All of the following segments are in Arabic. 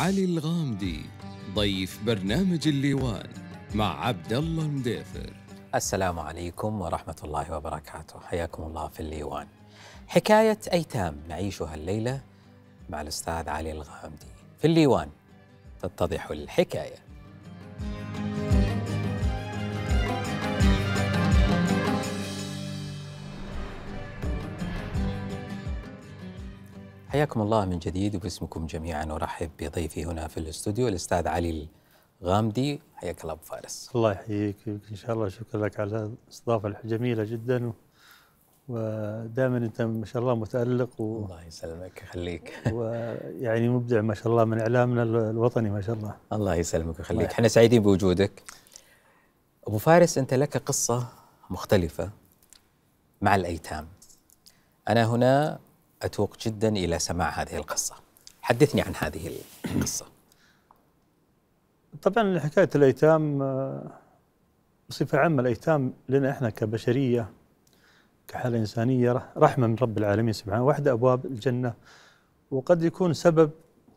علي الغامدي ضيف برنامج الليوان مع عبد الله مديفر السلام عليكم ورحمة الله وبركاته. حياكم الله في الليوان. حكاية أيتام نعيشها الليلة مع الأستاذ علي الغامدي. في الليوان تتضح الحكاية. حياكم الله من جديد وباسمكم جميعا ارحب بضيفي هنا في الاستوديو الأستاذ علي الغامدي. حياك الله أبو فارس. الله يحييك إن شاء الله شكرا لك على الإستضافة الجميلة جدا. ودائما أنت ما شاء الله متألق و... الله يسلمك يخليك. ويعني مبدع ما شاء الله من إعلامنا الوطني ما شاء الله. الله يسلمك ويخليك. إحنا سعيدين بوجودك. أبو فارس أنت لك قصة مختلفة مع الأيتام. أنا هنا أتوق جدا إلى سماع هذه القصة. حدثني عن هذه القصة. طبعا حكايه الأيتام آه، بصفة عامة الأيتام لنا إحنا كبشرية كحالة إنسانية رحمة من رب العالمين سبحانه واحدة أبواب الجنة. وقد يكون سبب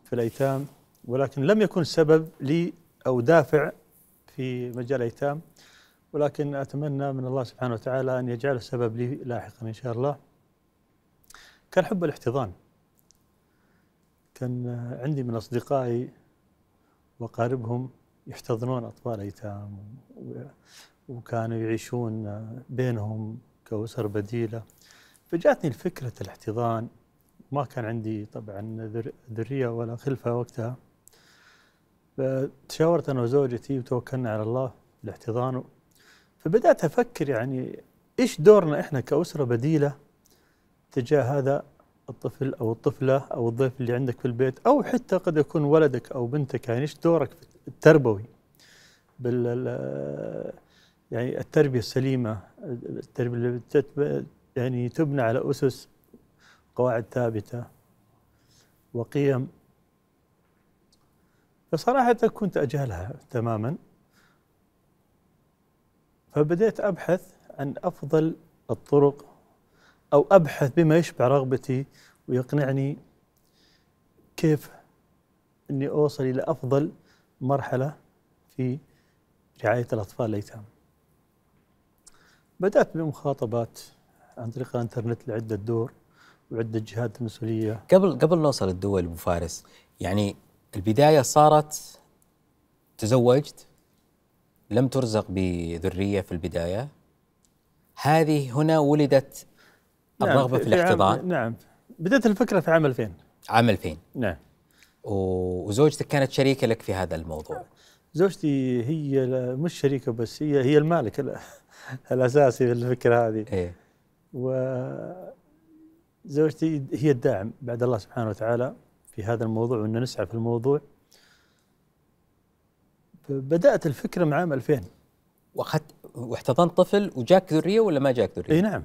في الأيتام ولكن لم يكن سبب لي أو دافع في مجال الأيتام ولكن أتمنى من الله سبحانه وتعالى أن يجعله سبب لي لاحقا إن شاء الله. كان حب الاحتضان. كان عندي من أصدقائي وأقاربهم يحتضنون أطفال أيتام وكانوا يعيشون بينهم كأسر بديلة. فجاتني الفكرة الاحتضان. ما كان عندي طبعا ذرية ولا خلفة وقتها. فتشاورت أنا وزوجتي وتوكلنا على الله الاحتضان فبدأت أفكر يعني إيش دورنا إحنا كأسرة بديلة؟ تجاه هذا الطفل أو الطفلة أو الضيف اللي عندك في البيت أو حتى قد يكون ولدك أو بنتك يعني إيش دورك التربوي؟ بال يعني التربية السليمة التربية اللي يعني تبنى على أسس قواعد ثابتة وقيم. فصراحة كنت أجهلها تماما. فبديت أبحث عن أفضل الطرق أو أبحث بما يشبع رغبتي ويقنعني كيف أني أوصل إلى أفضل مرحلة في رعاية الأطفال الأيتام. بدأت بمخاطبات عن طريق الإنترنت لعدة دور وعدة جهات مسؤولية. قبل قبل نوصل الدول أبو فارس يعني البداية صارت تزوجت لم ترزق بذرية في البداية. هذه هنا ولدت الرغبه في, في الاحتضان؟ نعم. بدأت الفكرة في عام 2000 عام 2000 نعم. وزوجتك كانت شريكة لك في هذا الموضوع؟ زوجتي هي مش شريكة بس هي هي المالك الأساسي في الفكرة هذه. إيه؟ وزوجتي هي الداعم بعد الله سبحانه وتعالى في هذا الموضوع وان نسعى في الموضوع. بدأت الفكرة من عام 2000 وأخذت واحتضنت طفل وجاك ذرية ولا ما جاك ذرية؟ اي نعم.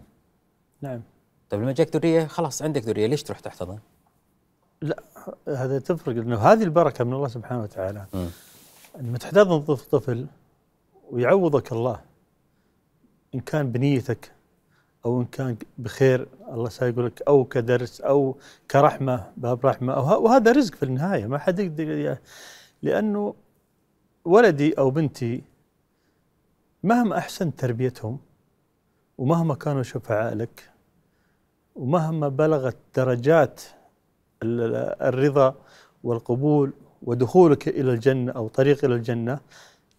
نعم. طيب لما جاك ذريه خلاص عندك ذريه ليش تروح تحتضن؟ لا هذا تفرق لأنه هذه البركة من الله سبحانه وتعالى لما تحتضن طفل ويعوضك الله إن كان بنيتك أو إن كان بخير الله سيقول لك أو كدرس أو كرحمة باب رحمة أو وهذا رزق في النهاية ما حد يقدر لأنه ولدي أو بنتي مهما أحسنت تربيتهم ومهما كانوا شفعاء لك ومهما بلغت درجات الرضا والقبول ودخولك إلى الجنة أو طريق إلى الجنة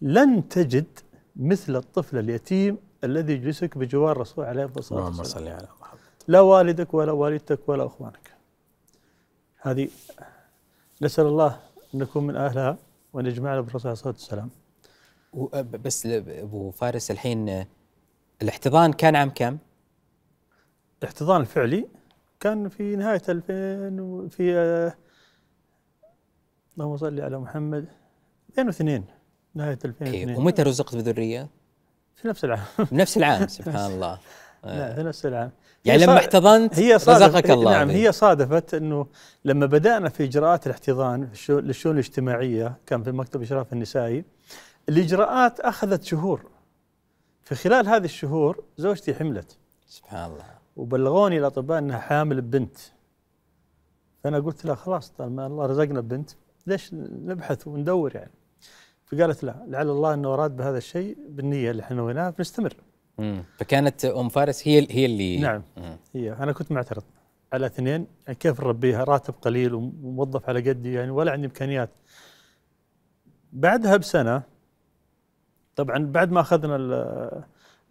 لن تجد مثل الطفل اليتيم الذي يجلسك بجوار الرسول عليه الصلاة والسلام. صل على محمد. لا والدك ولا والدتك ولا أخوانك. هذه نسأل الله أن نكون من أهلها وأن يجمعنا بالرسول عليه الصلاة والسلام. بس أبو فارس الحين الاحتضان كان عام كم؟ الاحتضان الفعلي كان في نهاية 2000 وفي آه اللهم صل على محمد. 2002 نهاية 2002 إيه ومتى رزقت بذرية؟ في نفس العام. بنفس العام سبحان الله. لا في نفس العام. يعني لما احتضنت هي رزقك الله نعم هي صادفت إنه لما بدأنا في إجراءات الاحتضان للشؤون الاجتماعية كان في مكتب إشراف النسائي الإجراءات أخذت شهور. في خلال هذه الشهور زوجتي حملت. سبحان الله. وبلغوني الأطباء إنها حامل ببنت فأنا قلت لها خلاص طالما الله رزقنا ببنت ليش نبحث وندور يعني؟ فقالت لا لعل الله إنه أراد بهذا الشيء بالنية اللي إحنا نويناها بنستمر مم. فكانت أم فارس هي هي اللي نعم. مم. هي أنا كنت معترض. على اثنين يعني كيف نربيها راتب قليل وموظف على قدي يعني ولا عندي إمكانيات. بعدها بسنة طبعا بعد ما أخذنا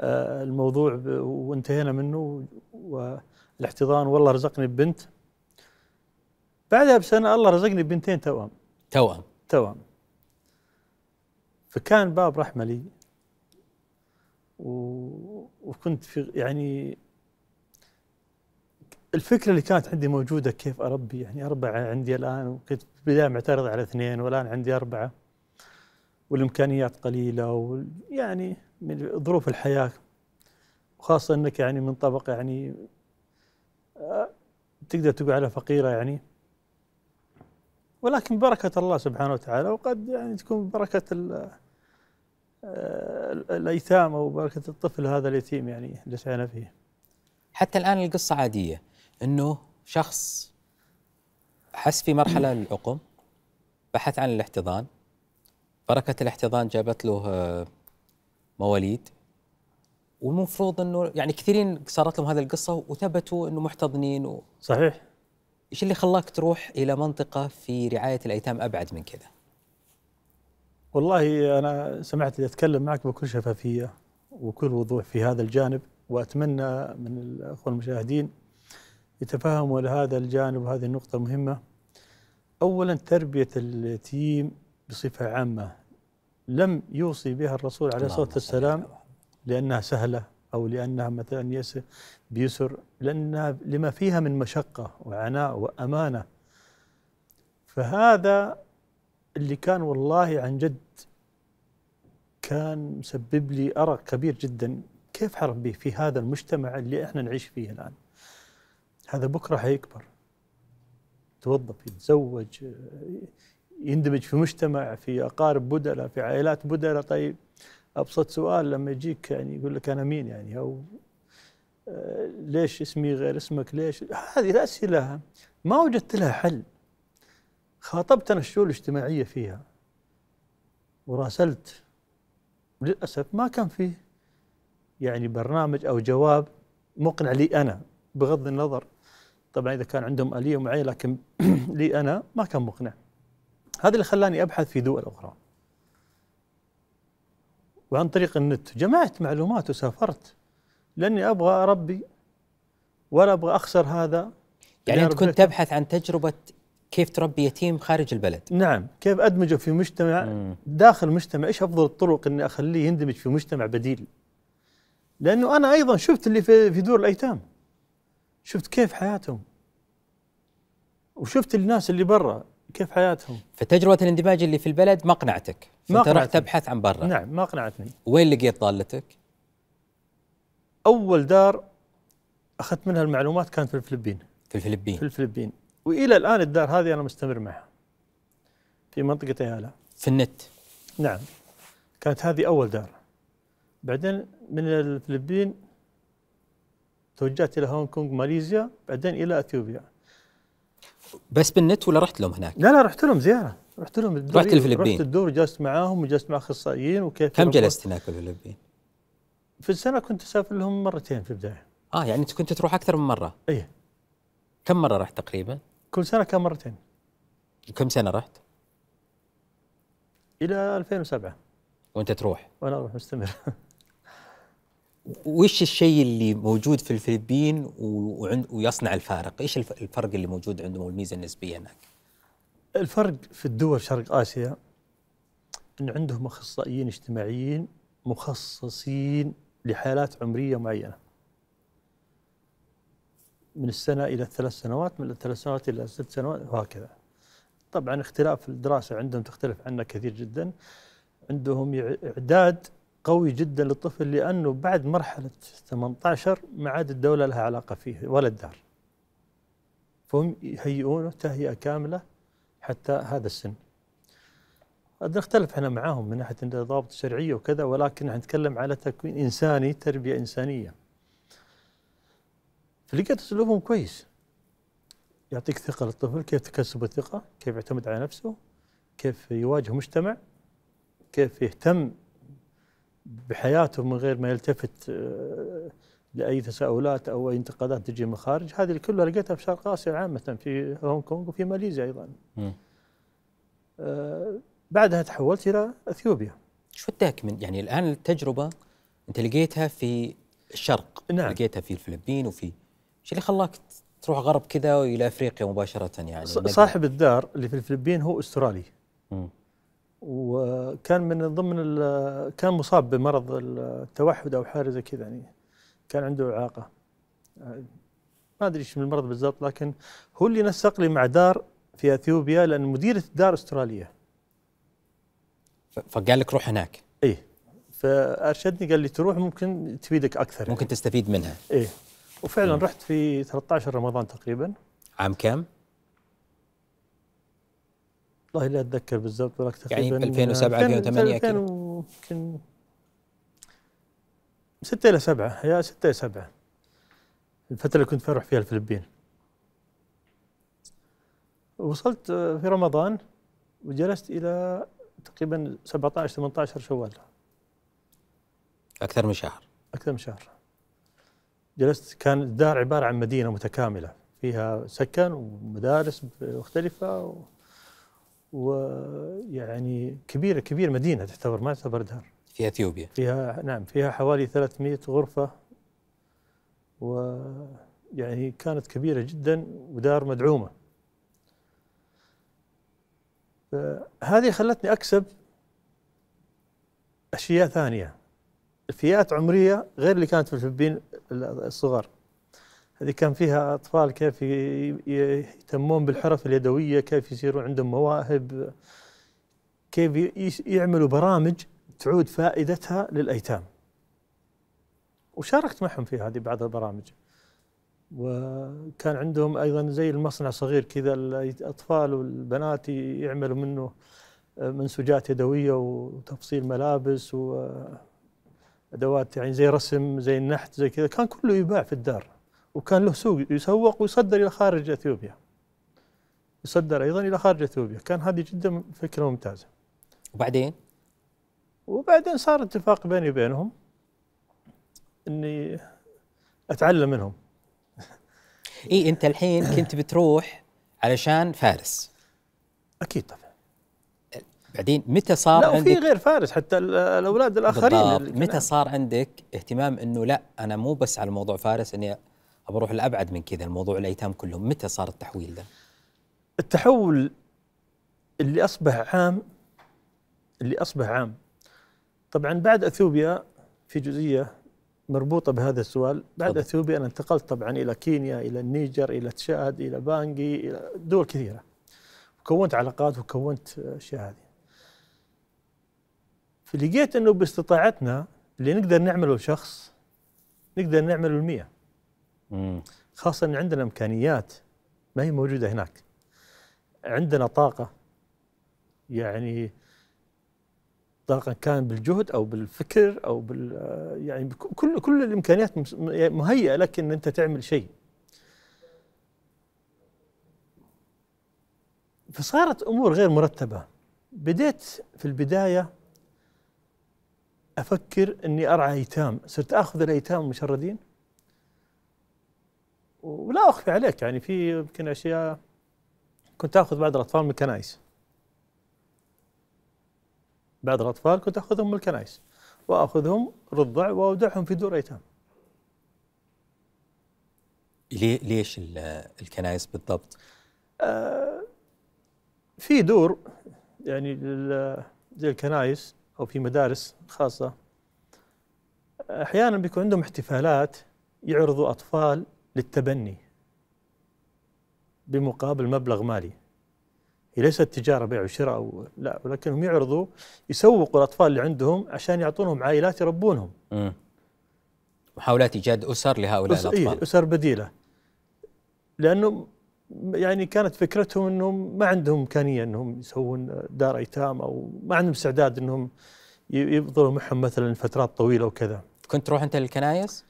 الموضوع ب- وانتهينا منه. والاحتضان والله رزقني ببنت. بعدها بسنة الله رزقني ببنتين توأم. توأم. توأم. فكان باب رحمة لي. و... وكنت في يعني الفكرة اللي كانت عندي موجودة كيف أربي؟ يعني أربعة عندي الآن وكنت في البداية معترض على اثنين والآن عندي أربعة. والإمكانيات قليلة ويعني من ظروف الحياة وخاصه إنك يعني من طبقه يعني آه، تقدر تقول عليها فقيرة يعني. ولكن بركة الله سبحانه وتعالى وقد يعني تكون بركة ال- آه، الأيتام أو بركة الطفل هذا اليتيم يعني اللي سعينا فيه. حتى الآن القصة عادية إنه شخص حس في مرحلة العقم بحث عن الاحتضان بركة الاحتضان جابت له آه، مواليد. والمفروض إنه يعني كثيرين صارت لهم هذه القصة وثبتوا إنه محتضنين و... صحيح. إيش اللي خلاك تروح إلى منطقة في رعاية الأيتام أبعد من كذا؟ والله أنا سمعت اللي أتكلم معك بكل شفافية وكل وضوح في هذا الجانب وأتمنى من الأخوة المشاهدين يتفهموا لهذا الجانب وهذه النقطة مهمة. أولا تربية اليتيم بصفة عامة. لم يوصي بها الرسول عليه الصلاة والسلام لأنها سهلة أو لأنها مثلا يسر بيسر لأنها لما فيها من مشقة وعناء وأمانة. فهذا اللي كان والله عن جد كان مسبب لي أرق كبير جدا. كيف حربيه في هذا المجتمع اللي إحنا نعيش فيه الآن؟ هذا بكرة حيكبر. يتوظف يتزوج يندمج في مجتمع في أقارب بدلة في عائلات بدلة طيب أبسط سؤال لما يجيك يعني يقول لك أنا مين يعني؟ أو آه، ليش اسمي غير اسمك؟ ليش؟ هذه الأسئلة ما وجدت لها حل. خاطبت أنا الشؤون الاجتماعية فيها وراسلت. للأسف ما كان فيه يعني برنامج أو جواب مقنع لي أنا بغض النظر. طبعا إذا كان عندهم آلية معينه لكن لي أنا ما كان مقنع. هذا اللي خلاني أبحث في دول أخرى. وعن طريق النت جمعت معلومات وسافرت. لأني أبغى أربي ولا أبغى أخسر هذا. يعني أنت كنت. تبحث عن تجربة كيف تربي يتيم خارج البلد. نعم. كيف أدمجه في مجتمع مم. داخل مجتمع؟ إيش أفضل الطرق إني أخليه يندمج في مجتمع بديل؟ لأنه أنا أيضا شفت اللي في في دور الأيتام. شفت كيف حياتهم. وشفت الناس اللي برا. كيف حياتهم؟ فتجربة الاندماج اللي في البلد ما اقنعتك. ما فانت رحت أقنعتني. تبحث عن برا. نعم ما اقنعتني. وين لقيت ضالتك؟ أول دار أخذت منها المعلومات كانت في الفلبين. في الفلبين. في الفلبين. وإلى الآن الدار هذه أنا مستمر معها. في منطقة ايالا في النت. نعم. كانت هذه أول دار. بعدين من الفلبين توجهت إلى هونغ كونغ ماليزيا بعدين إلى إثيوبيا. بس بالنت ولا رحت لهم هناك؟ لا لا رحت لهم زيارة رحت لهم الدور رحت الفلبين. رحت الدور وجلست معاهم وجلست مع أخصائيين وكيف كم. جلست هناك في الفلبين؟ في السنة كنت أسافر لهم مرتين في البداية آه يعني أنت كنت تروح أكثر من مرة إيه كم مرة رحت تقريبا؟ كل سنة كان مرتين وكم سنة رحت؟ إلى 2007 وأنت تروح وأنا أروح مستمر وش الشيء اللي موجود في الفلبين ويصنع الفارق؟ إيش الف- الفرق اللي موجود عندهم والميزة النسبية هناك؟ الفرق في الدول شرق آسيا انه عندهم أخصائيين اجتماعيين مخصصين لحالات عمرية معينة. من السنة إلى الثلاث سنوات، من الثلاث سنوات إلى ست سنوات وهكذا. طبعا اختلاف الدراسة عندهم تختلف عنا كثير جدا. عندهم إعداد قوي جدا للطفل لأنه بعد مرحلة 18 ما عاد الدولة لها علاقة فيه ولا الدار. فهم يهيئونه تهيئة كاملة حتى هذا السن. قد نختلف إحنا معاهم من ناحية الضوابط الشرعية وكذا ولكن إحنا نتكلم على تكوين إنساني تربية إنسانية. فلقيت أسلوبهم كويس. يعطيك ثقة للطفل كيف تكسب الثقة كيف يعتمد على نفسه كيف يواجه مجتمع كيف يهتم بحياته من غير ما يلتفت آه، لأي تساؤلات أو أي انتقادات تجي من الخارج هذه كلها لقيتها في شرق آسيا عامة في هونغ كونغ وفي ماليزيا أيضا مم. آه، بعدها تحولت إلى إثيوبيا شو وداك من يعني الآن التجربة أنت لقيتها في الشرق نعم. لقيتها في الفلبين وفي إيش اللي خلاك تروح غرب كذا وإلى أفريقيا مباشرة يعني؟ صاحب الدار اللي في الفلبين هو أسترالي مم. وكان من ضمن كان مصاب بمرض التوحد أو حاجة زي كذا يعني. كان عنده إعاقة. ما أدري إيش من المرض بالضبط لكن هو اللي نسق لي مع دار في إثيوبيا لأن مديرة الدار أسترالية. فقال لك روح هناك. إيه. فأرشدني قال لي تروح ممكن تفيدك أكثر. ممكن تستفيد منها. إيه. وفعلا مم. رحت في 13 رمضان تقريبا. عام كام؟ والله لا أتذكر بالضبط ولكن يعني تقريبا 2007 2008 2000 يمكن 6 إلى 7 يا 6 إلى 7 الفترة اللي كنت بروح فيها الفلبين. وصلت آه، في رمضان وجلست إلى تقريبا 17 18 شوال. أكثر من شهر. أكثر من شهر. جلست كان الدار عبارة عن مدينة متكاملة فيها سكن ومدارس مختلفة و- ويعني كبيره كبيرة مدينة تعتبر ما تعتبر دار في إثيوبيا. فيها نعم فيها حوالي 300 غرفة ويعني كانت كبيرة جدا ودار مدعومة. هذه خلتني أكسب أشياء ثانية. فئات عمرية غير اللي كانت في الفلبين الصغار. هذه كان فيها أطفال كيف يهتمون بالحرف اليدوية كيف يصيروا عندهم مواهب كيف يعملوا برامج تعود فائدتها للأيتام. وشاركت معهم في هذه بعض البرامج. وكان عندهم أيضا زي المصنع صغير كذا الأطفال والبنات يعملوا منه منسوجات يدوية وتفصيل ملابس وأدوات يعني زي رسم زي النحت زي كذا. كان كله يباع في الدار. وكان له سوق يسوق ويصدر إلى خارج إثيوبيا. يصدر أيضا إلى خارج إثيوبيا. كان هذه جدا فكرة ممتازة. وبعدين؟ وبعدين صار اتفاق بيني وبينهم إني أتعلم منهم. إي أنت الحين كنت بتروح علشان فارس. أكيد طبعا. بعدين متى صار لا وفي عندك؟ غير فارس حتى ال- الأولاد الآخرين متى صار عندك اهتمام إنه لا أنا مو بس على موضوع فارس إني ابى أروح لأبعد من كذا الموضوع الأيتام كلهم. متى صار التحويل ده؟ التحول اللي أصبح عام اللي أصبح عام. طبعا بعد أثيوبيا في جزئية مربوطة بهذا السؤال. بعد تفضل. أثيوبيا أنا انتقلت طبعا إلى كينيا إلى النيجر إلى تشاد إلى بانجي إلى دول كثيرة. وكونت علاقات وكونت أشياء هذه. فلقيت إنه باستطاعتنا اللي نقدر نعمله لشخص نقدر نعمله للمية مم. خاصة أن عندنا إمكانيات ما هي موجودة هناك. عندنا طاقة يعني طاقة كان بالجهد أو بالفكر أو بال يعني بك- كل كل الإمكانيات مس- مهيئة لك أن أنت تعمل شيء. فصارت أمور غير مرتبة. بديت في البداية أفكر أني أرعى أيتام. صرت أخذ الأيتام المشردين ولا اخفي عليك يعني في يمكن أشياء كنت آخذ بعض الأطفال من الكنائس بعض الأطفال كنت آخذهم من الكنائس وآخذهم رضع وأودعهم في دور أيتام. ليه ليش ال- الكنائس بالضبط؟ آه، في دور يعني زي الكنائس أو في مدارس خاصة أحيانا بيكون عندهم احتفالات يعرضوا أطفال للتبني بمقابل مبلغ مالي. هي ليست تجارة بيع وشراء أو لا ولكنهم يعرضوا يسوقوا الأطفال اللي عندهم عشان يعطونهم عائلات يربونهم. مم. محاولات إيجاد أسر لهؤلاء أس... إيه الأطفال. أسر بديلة. لأنه يعني كانت فكرتهم إنهم ما عندهم إمكانية إنهم يسوون دار أيتام أو ما عندهم استعداد إنهم ي- يفضلوا معهم مثلا فترات طويلة وكذا. كنت تروح أنت للكنائس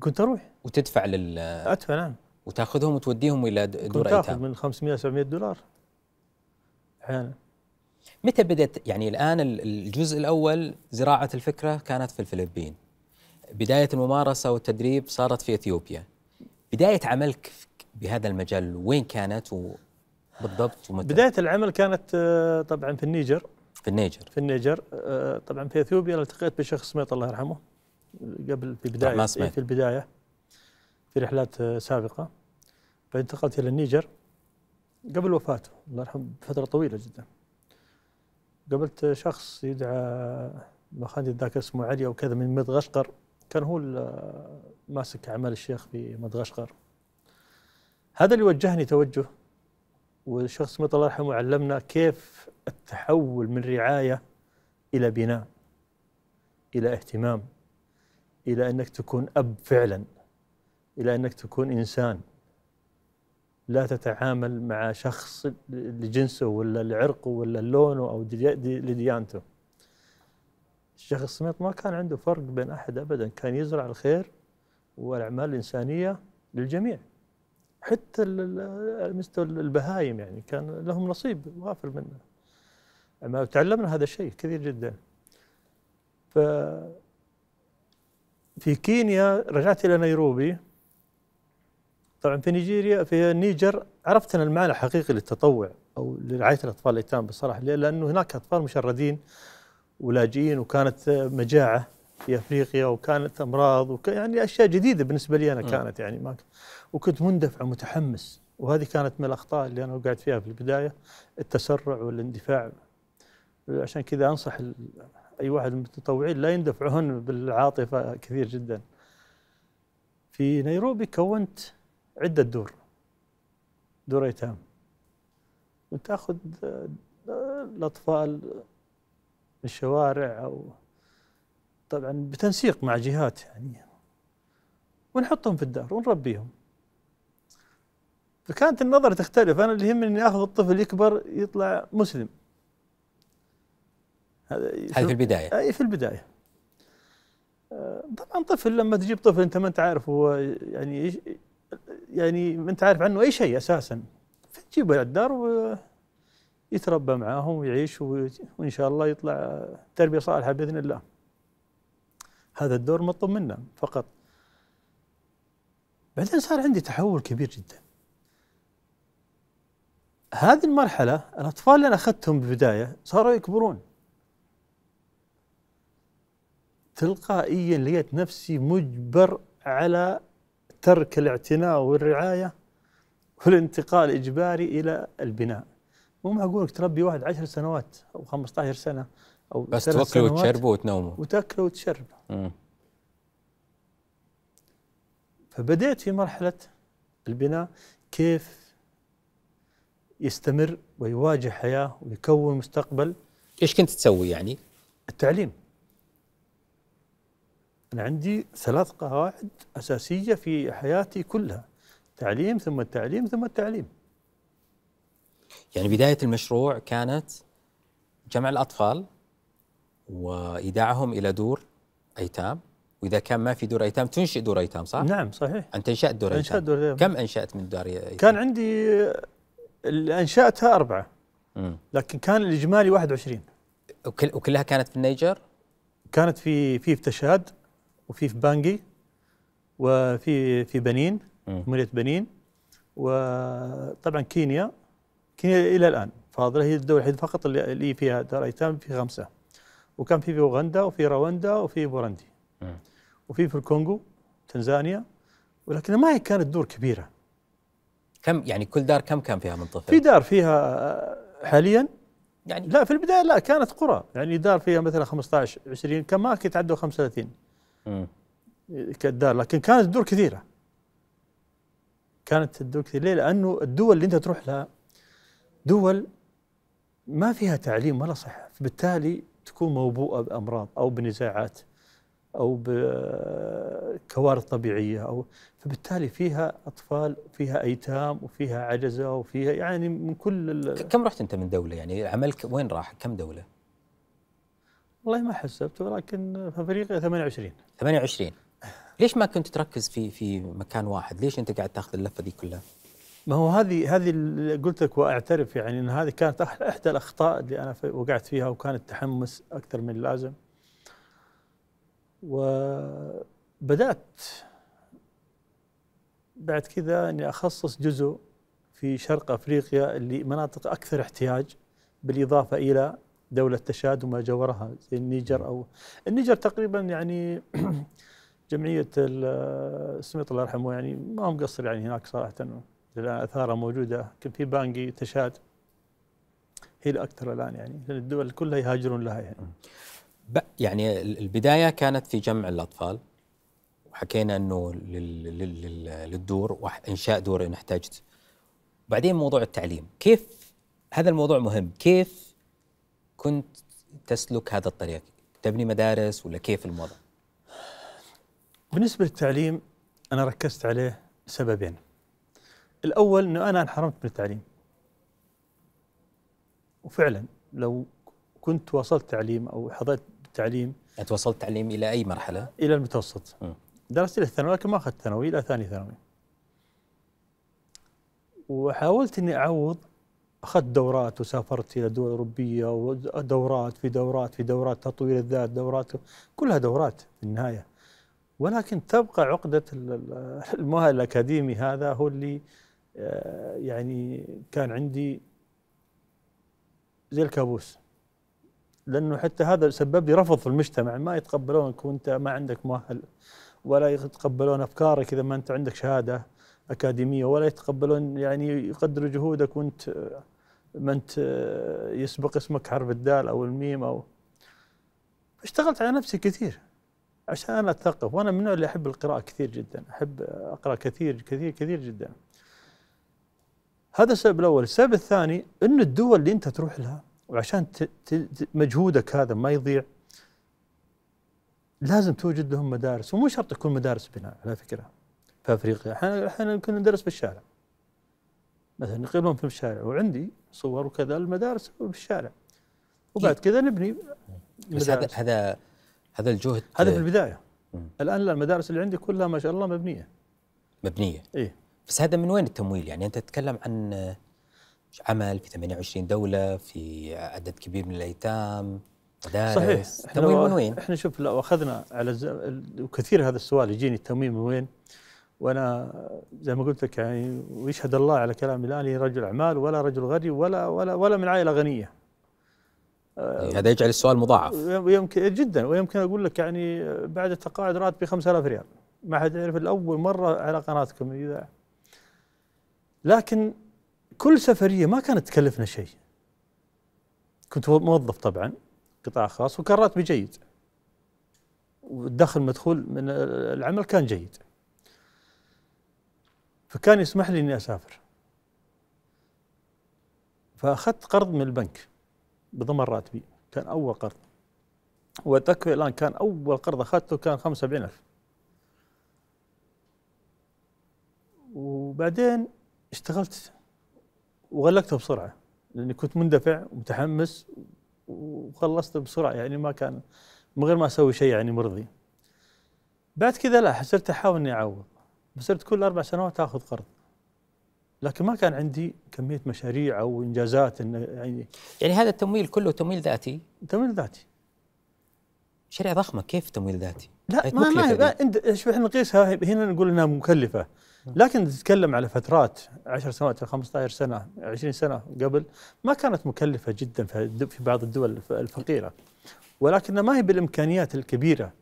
كنت أروح. وتدفع لل أدفع نعم. وتاخذهم وتوديهم إلى دور أيتام. من 500 700 دولار. أحيانا. متى بدأت؟ يعني الآن ال- الجزء الأول زراعة الفكرة كانت في الفلبين. بداية الممارسة والتدريب صارت في إثيوبيا. بداية عملك بهذا المجال وين كانت وبالضبط ومتى؟ بداية العمل كانت آه، طبعا في النيجر. في النيجر. في النيجر آه، طبعا في إثيوبيا التقيت بشيخ سميط الله يرحمه قبل في بدايه ما سمعت. في البداية. في رحلات آه، سابقة بعدين انتقلت إلى النيجر قبل وفاته الله يرحمه بفترة طويلة جدا. قابلت شخص يدعى ما خاني ذاك اسمه علي أو كذا من مدغشقر كان هو ماسك أعمال الشيخ في مدغشقر. هذا اللي وجهني توجه والشخص سميط الله يرحمه علمنا كيف التحول من رعاية إلى بناء إلى اهتمام إلى أنك تكون أب فعلا. إلى أنك تكون إنسان لا تتعامل مع شخص لجنسه ولا لعرقه ولا لونه دي- لديانته. الشيخ السميط ما كان عنده فرق بين أحد ابدا، كان يزرع الخير والأعمال الإنسانية للجميع. حتى مستوى البهايم يعني كان لهم نصيب وافر منه. أما تعلمنا هذا الشيء كثير جدا. ف في كينيا رجعت إلى نيروبي طبعا في نيجيريا في النيجر عرفت ان المعنى الحقيقي للتطوع أو لرعاية الأطفال الايتام بصراحه؟ لأنه هناك أطفال مشردين ولاجئين وكانت مجاعة في أفريقيا وكانت أمراض وك يعني أشياء جديدة بالنسبة لي أنا. كانت يعني ما وكنت مندفع ومتحمس وهذه كانت من الأخطاء اللي أنا وقعت فيها في البداية التسرع والاندفاع عشان كذا أنصح أي واحد من المتطوعين لا يندفعون بالعاطفة كثير جدا. في نيروبي كونت عدة دور. دور ايتام كنت اخذ آه، الأطفال الشوارع أو طبعا بتنسيق مع جهات يعني. ونحطهم في الدار ونربيهم. فكانت النظرة تختلف أنا اللي يهمني إني آخذ الطفل يكبر يطلع مسلم. هذا هذه في البداية. إي في البداية. آه، طبعا طفل لما تجيب طفل أنت ما أنت عارف هو يعني يعني ما انت عارف عنه أي شيء أساسا. فتجيبه الدار ويتربى معاهم ويعيش وإن شاء الله يطلع تربية صالحة بإذن الله. هذا الدور مطلوب منا فقط. بعدين صار عندي تحول كبير جدا. هذه المرحلة الأطفال اللي أنا أخذتهم بالبداية صاروا يكبرون. تلقائيا لقيت نفسي مجبر على ترك الاعتناء والرعاية والانتقال إجباري إلى البناء. مو معقول تربي واحد عشر سنوات أو 15 سنة أو بس سنوات وتشربوا وتنوموا وتاكله وتشرب. فبدأت في مرحلة البناء كيف يستمر ويواجه حياة ويكون مستقبل. إيش كنت تسوي يعني؟ التعليم. أنا عندي ثلاث قواعد أساسية في حياتي كلها تعليم ثم التعليم ثم التعليم يعني بداية المشروع كانت جمع الأطفال وإيداعهم إلى دور أيتام وإذا كان ما في دور أيتام تنشئ دور أيتام صح؟ نعم صحيح أنت أنشأت دور أنشأت أيتام دور أيتام. كم أنشأت من دار أيتام؟ كان عندي اللي أنشأتها أربعة مم. لكن كان الإجمالي 21 وكل وكلها كانت في النيجر؟ كانت في في في تشاد وفي في بانجي وفي في بنين. جمهورية بنين وطبعا كينيا. كينيا إلى الآن فاضلة هي الدولة الوحيده فقط اللي فيها دار ايتام في خمسة. وكان في في أوغندا وفي رواندا وفي بوروندي مم. وفي في الكونغو تنزانيا. ولكن ما هي كانت دور كبيرة. كم يعني كل دار كم كان فيها من طفل؟ في دار فيها حاليا؟ يعني لا في البداية لا كانت قرى. يعني دار فيها مثلا 15 20 كان ما يتعدوا 35 مم. كالدار لكن كانت الدور كثيرة كانت الدور كثيرة ليه؟ لأنه الدول اللي أنت تروح لها دول ما فيها تعليم ولا صحة فبالتالي تكون موبوءة بأمراض أو بنزاعات أو بكوارث طبيعية أو فبالتالي فيها أطفال وفيها أيتام وفيها عجزة وفيها يعني من كل كم رحت أنت من دولة يعني عملك وين راح كم دولة؟ والله ما حسبت ولكن في افريقيا 28 28 ليش ما كنت تركز في في مكان واحد؟ ليش أنت قاعد تأخذ اللفة دي كلها؟ ما هو هذه هذه اللي قلت لك وأعترف يعني إن هذه كانت إحدى الأخطاء اللي أنا في- وقعت فيها وكان التحمس أكثر من اللازم. وبدأت بعد كذا إني أخصص جزء في شرق أفريقيا اللي مناطق أكثر احتياج بالإضافة إلى دولة تشاد وما جاورها زي النيجر أو النيجر تقريبا يعني جمعية ال- السميط الله يرحمه يعني ما مقصر يعني هناك صراحة الان آثارها موجودة. كان في بانجي تشاد هي الأكثر الآن يعني الدول كلها يهاجرون لها يعني. يعني ال- البداية كانت في جمع الأطفال وحكينا لل- للدور وانشاء دور إن احتجت. بعدين موضوع التعليم كيف هذا الموضوع مهم؟ كيف كنت تسلك هذا الطريق؟ تبني مدارس ولا كيف الوضع بالنسبة للتعليم أنا ركزت عليه سببين. الأول إنه أنا انحرمت من التعليم. وفعلا لو كنت واصلت تعليم أو حظيت بالتعليم انت وصلت تعليم إلى أي مرحلة؟ إلى المتوسط. م. درست إلى الثانوي لكن ما أخذت ثانوي إلى ثاني ثانوي. وحاولت إني أعوض أخذت دورات وسافرت إلى دول أوروبية ودورات في دورات في دورات تطوير الذات دورات كلها دورات في النهاية. ولكن تبقى عقدة ال- ال- المؤهل الأكاديمي هذا هو اللي آه، يعني كان عندي زي الكابوس. لأنه حتى هذا سبب لي رفض في المجتمع. ما يتقبلونك وأنت ما عندك مؤهل ولا يتقبلون أفكارك إذا ما أنت عندك شهادة أكاديمية ولا يتقبلون يعني يقدروا جهودك وأنت ما انت يسبق اسمك حرف الدال أو الميم أو اشتغلت على نفسي كثير عشان أنا أتثقف وأنا من النوع اللي أحب القراءة كثير جدا أحب أقرأ كثير كثير كثير جدا. هذا السبب الأول. السبب الثاني إن الدول اللي أنت تروح لها وعشان مجهودك هذا ما يضيع لازم توجد لهم مدارس ومو شرط تكون مدارس بناء على فكرة في أفريقيا. أحيانا أحيانا كنا ندرس في الشارع. مثلا نقيمهم في الشارع وعندي صور وكذا المدارس في الشارع. وبعد كذا نبني بس هذا هذا هذا الجهد هذا في البداية. مم. الآن لا المدارس اللي عندي كلها ما شاء الله مبنية. مبنية. إيه. بس هذا من وين التمويل؟ يعني أنت تتكلم عن عمل في 28 دولة في عدد كبير من الأيتام مدارس. صحيح. إحنا تمويل لو- من وين؟ إحنا شوف لو أخذنا على الز... ال- وكثير هذا السؤال يجيني التمويل من وين؟ وأنا زي ما قلت لك يعني ويشهد الله على كلامي لا اني رجل أعمال ولا رجل غني ولا ولا ولا من عائلة غنية. يعني هذا يجعل السؤال مضاعف. ويمكن جدا ويمكن أقول لك يعني بعد التقاعد راتبي 5000 ريال. ما حد يعرف الا اول مرة على قناتكم إذا. لكن كل سفرية ما كانت تكلفنا شيء. كنت موظف طبعا قطاع خاص وكان راتبي جيد. والدخل مدخول من العمل كان جيد. فكان يسمح لي إني أسافر. فأخذت قرض من البنك بضمن راتبي كان أول قرض. وأتذكر الآن كان أول قرض أخذته كان 75000 وبعدين اشتغلت وغلقته بسرعة لأني كنت مندفع ومتحمس وخلصت بسرعة يعني ما كان من غير ما أسوي شيء يعني مرضي. بعد كذا لا صرت أحاول إني أعوض. صرت كل أربع سنوات آخذ قرض. لكن ما كان عندي كمية مشاريع أو إنجازات يعني يعني هذا التمويل كله تمويل ذاتي؟ تمويل ذاتي. شريعة ضخمة كيف تمويل ذاتي؟ لا ما ما, انت شوف إحنا نقيسها هنا نقول إنها مكلفة. لكن تتكلم على فترات 10 سنوات 15 سنة 20 سنة قبل ما كانت مكلفة جدا في بعض الدول الف- الفقيرة. ولكنها ما هي بالإمكانيات الكبيرة.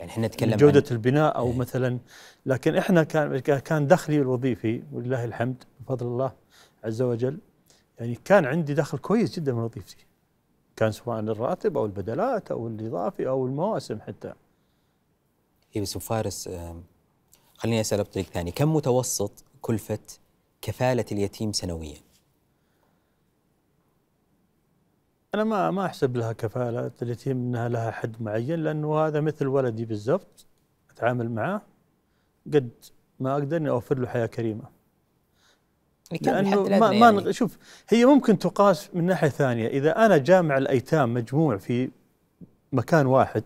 يعني إحنا نتكلم جوده عن البناء أو إيه. مثلا لكن إحنا كان كان دخلي الوظيفي ولله الحمد بفضل الله عز وجل يعني كان عندي دخل كويس جدا من وظيفتي كان سواء الراتب أو البدلات أو الإضافي أو المواسم حتى إيه بس فارس خليني أسأل بطريق ثاني كم متوسط كلفة كفالة اليتيم سنويا؟ أنا ما ما أحسب لها كفالة اليتيم إنها لها حد معين لأنه هذا مثل ولدي بالضبط أتعامل معاه قد ما أقدر إني أوفر له حياة كريمة. يعني لأنه ما, ما يعني؟ شوف هي ممكن تقاس من ناحية ثانية. إذا أنا جامع الأيتام مجموع في مكان واحد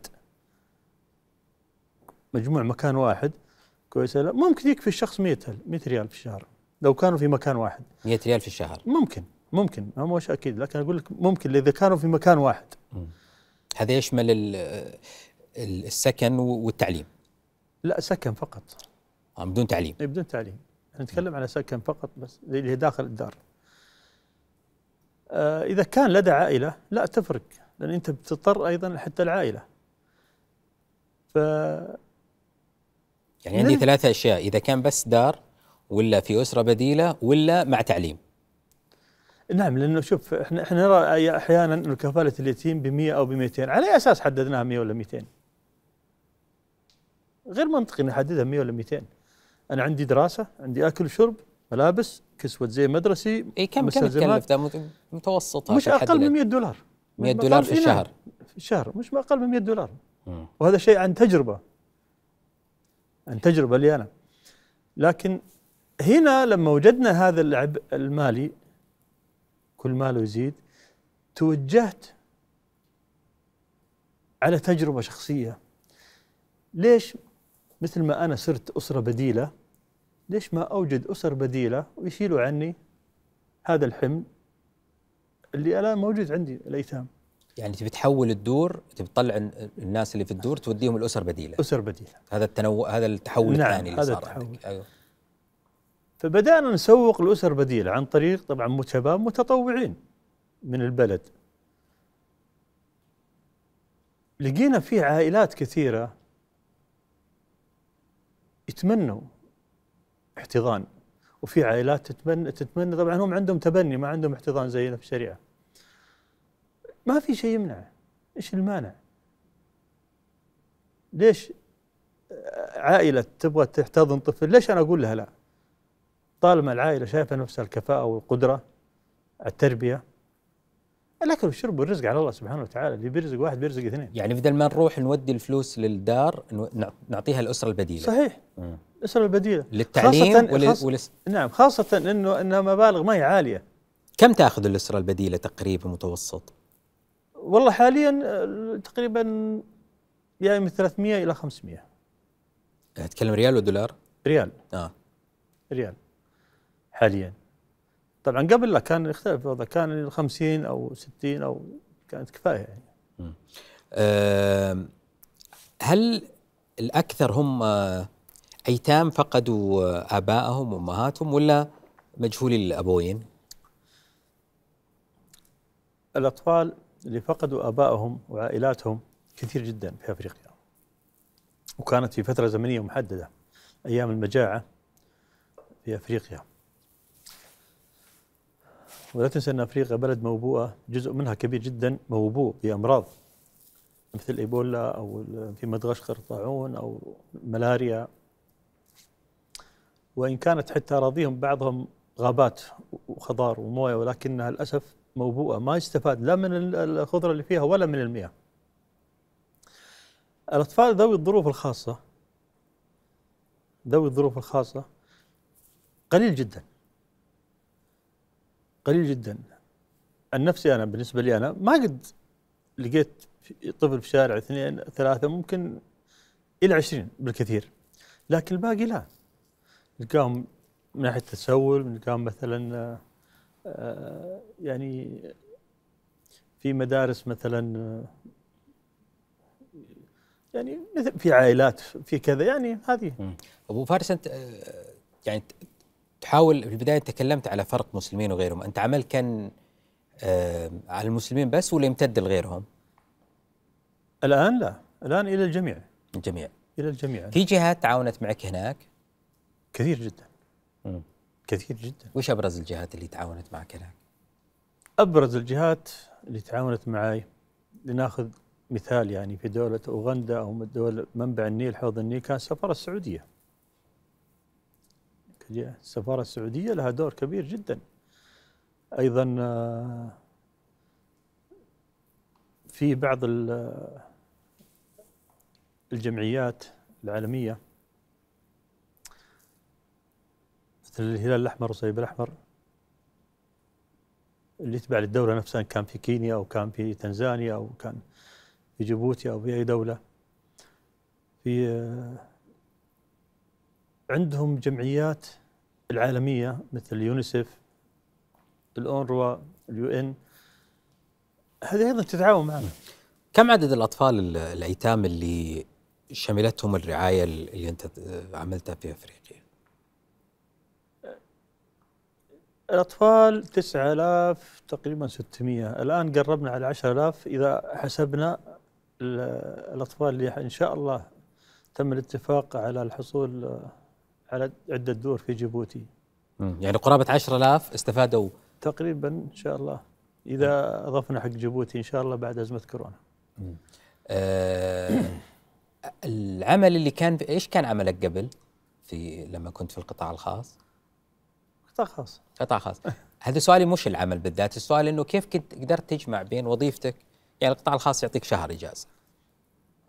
مجموع مكان واحد كويس لا؟ ممكن يكفي الشخص 100 100 ريال في الشهر لو كانوا في مكان واحد. 100 ريال في الشهر. ممكن. ممكن ما مش أكيد لكن أقول لك ممكن اذا كانوا في مكان واحد. هذا يشمل ال- ال- السكن والتعليم؟ لا سكن فقط. آه، بدون تعليم. إيه، بدون تعليم. نتكلم على سكن فقط بس اللي هي داخل الدار. آه إذا كان لدى عائلة لا تفرق لأن أنت بتضطر أيضا حتى العائلة. ف يعني عندي. ثلاثة أشياء إذا كان بس دار ولا في أسرة بديلة ولا مع تعليم. نعم لأنه شوف إحنا إحنا نرى أحيانا إنه كفاله اليتيم ب 100 أو ب 200 على أي أساس حددناها 100 ولا 200 غير منطقي نحددها 100 ولا 200 أنا عندي دراسة عندي أكل وشرب ملابس كسوة زي مدرسي إيه، كم كم. تكلف متوسط مش أقل من 100 دولار. 100 مش دولار في إي نعم، الشهر. في الشهر مش ما أقل من 100 دولار. وهذا شيء عن تجربة عن تجربة لي أنا. لكن هنا لما وجدنا هذا العبء المالي كل ماله يزيد توجهت على تجربة شخصية. ليش مثل ما أنا صرت أسرة بديلة ليش ما أوجد أسر بديلة ويشيلوا عني هذا الحمل اللي الان موجود عندي الأيتام؟ يعني تبي تحول الدور تبي تطلع ال- الناس اللي في الدور توديهم الأسر بديلة. أسر بديلة. هذا التنوع هذا التحول نعم، الثاني اللي هذا صار التحول. عندك أيوه. فبدأنا نسوق الأسر بديلة عن طريق طبعا شباب متطوعين من البلد. لقينا في عائلات كثيرة يتمنوا احتضان وفي عائلات تتمنى تتمنى طبعا هم عندهم تبني ما عندهم احتضان زينا في الشريعة. ما في شيء يمنع. إيش المانع؟ ليش عائلة تبغى تحتضن طفل؟ ليش أنا أقول لها لا؟ طالما العائلة شايفة نفسها الكفاءة والقدرة التربية الأكل والشرب والرزق على الله سبحانه وتعالى اللي بيرزق واحد بيرزق اثنين. يعني بدل ما نروح نودي الفلوس للدار نعطيها الأسرة البديلة. صحيح. مم. الأسرة البديلة. للتعليم خاصة- ول... خاص- ول... نعم خاصة أنه أنها مبالغ ما هي عالية. كم تأخذ الأسرة البديلة تقريبا متوسط؟ والله حاليا تقريبا يعني من 300 إلى 500 تتكلم ريال ودولار؟ ريال. آه. ريال. حاليا. طبعا قبل لا كان يختلف الوضع كان ال 50 أو 60 أو كانت كفاية يعني. آم، هل الأكثر هم أيتام فقدوا آبائهم وأمهاتهم ولا مجهولي الأبوين؟ الأطفال اللي فقدوا آبائهم وعائلاتهم كثير جدا في أفريقيا. وكانت في فترة زمنية محددة أيام المجاعة في أفريقيا. ولا تنسى أن أفريقيا بلد موبوءة جزء منها كبير جدا موبوء بأمراض مثل إيبولا أو في مدغشقر طاعون أو ملاريا. وإن كانت حتى أراضيهم بعضهم غابات وخضار وموية ولكنها للأسف موبوءة ما يستفاد لا من ال- الخضرة اللي فيها ولا من المياه. الأطفال ذوي الظروف الخاصة ذوي الظروف الخاصة قليل جدا. قليل جدا. عن نفسي أنا بالنسبة لي أنا ما قد لقيت طفل في شارع اثنين ثلاثة ممكن إلى عشرين بالكثير. لكن الباقي لا. نلقاهم من ناحية التسول نلقاهم مثلا آه، يعني في مدارس مثلا آه، يعني في عائلات في كذا يعني هذه. أبو فارس أنت آه، يعني تحاول في البداية تكلمت على فرق مسلمين وغيرهم. أنت عمل كان آه، على المسلمين بس ولا يمتد لغيرهم؟ الآن لا. الآن إلى الجميع. الجميع. إلى الجميع. في جهات تعاونت معك هناك؟ كثير جدا. مم. كثير جدا. وش أبرز الجهات اللي تعاونت معك هناك؟ أبرز الجهات اللي تعاونت معي لناخذ مثال يعني في دولة أوغندا أو دولة منبع النيل حوض النيل كان السفارة السعودية. السفارة السعودية لها دور كبير جدا. أيضا آه، في بعض ال- الجمعيات العالمية مثل الهلال الأحمر والصليب الأحمر اللي يتبع للدولة نفسها كان في كينيا أو كان في تنزانيا أو كان في جيبوتي أو في أي دولة. في آه، عندهم جمعيات العالمية مثل اليونيسف الأونروا اليو إن. هذه أيضا تتعاون معنا. كم عدد الأطفال ال- الأيتام اللي شملتهم الرعاية اللي أنت عملتها في أفريقيا؟ الأطفال 9000 تقريبا 600 الآن قربنا على 10000 إذا حسبنا ال- الأطفال اللي إن شاء الله تم الاتفاق على الحصول على عدة دور في جيبوتي. يعني قرابة 10000 استفادوا. تقريبا إن شاء الله. إذا أضفنا حق جيبوتي إن شاء الله بعد أزمة كورونا. آه العمل اللي كان في إيش كان عملك قبل؟ في لما كنت في القطاع الخاص؟ قطاع خاص. قطاع خاص. هذا سؤالي مش العمل بالذات السؤال إنه كيف كنت قدرت تجمع بين وظيفتك؟ يعني القطاع الخاص يعطيك شهر إجازة.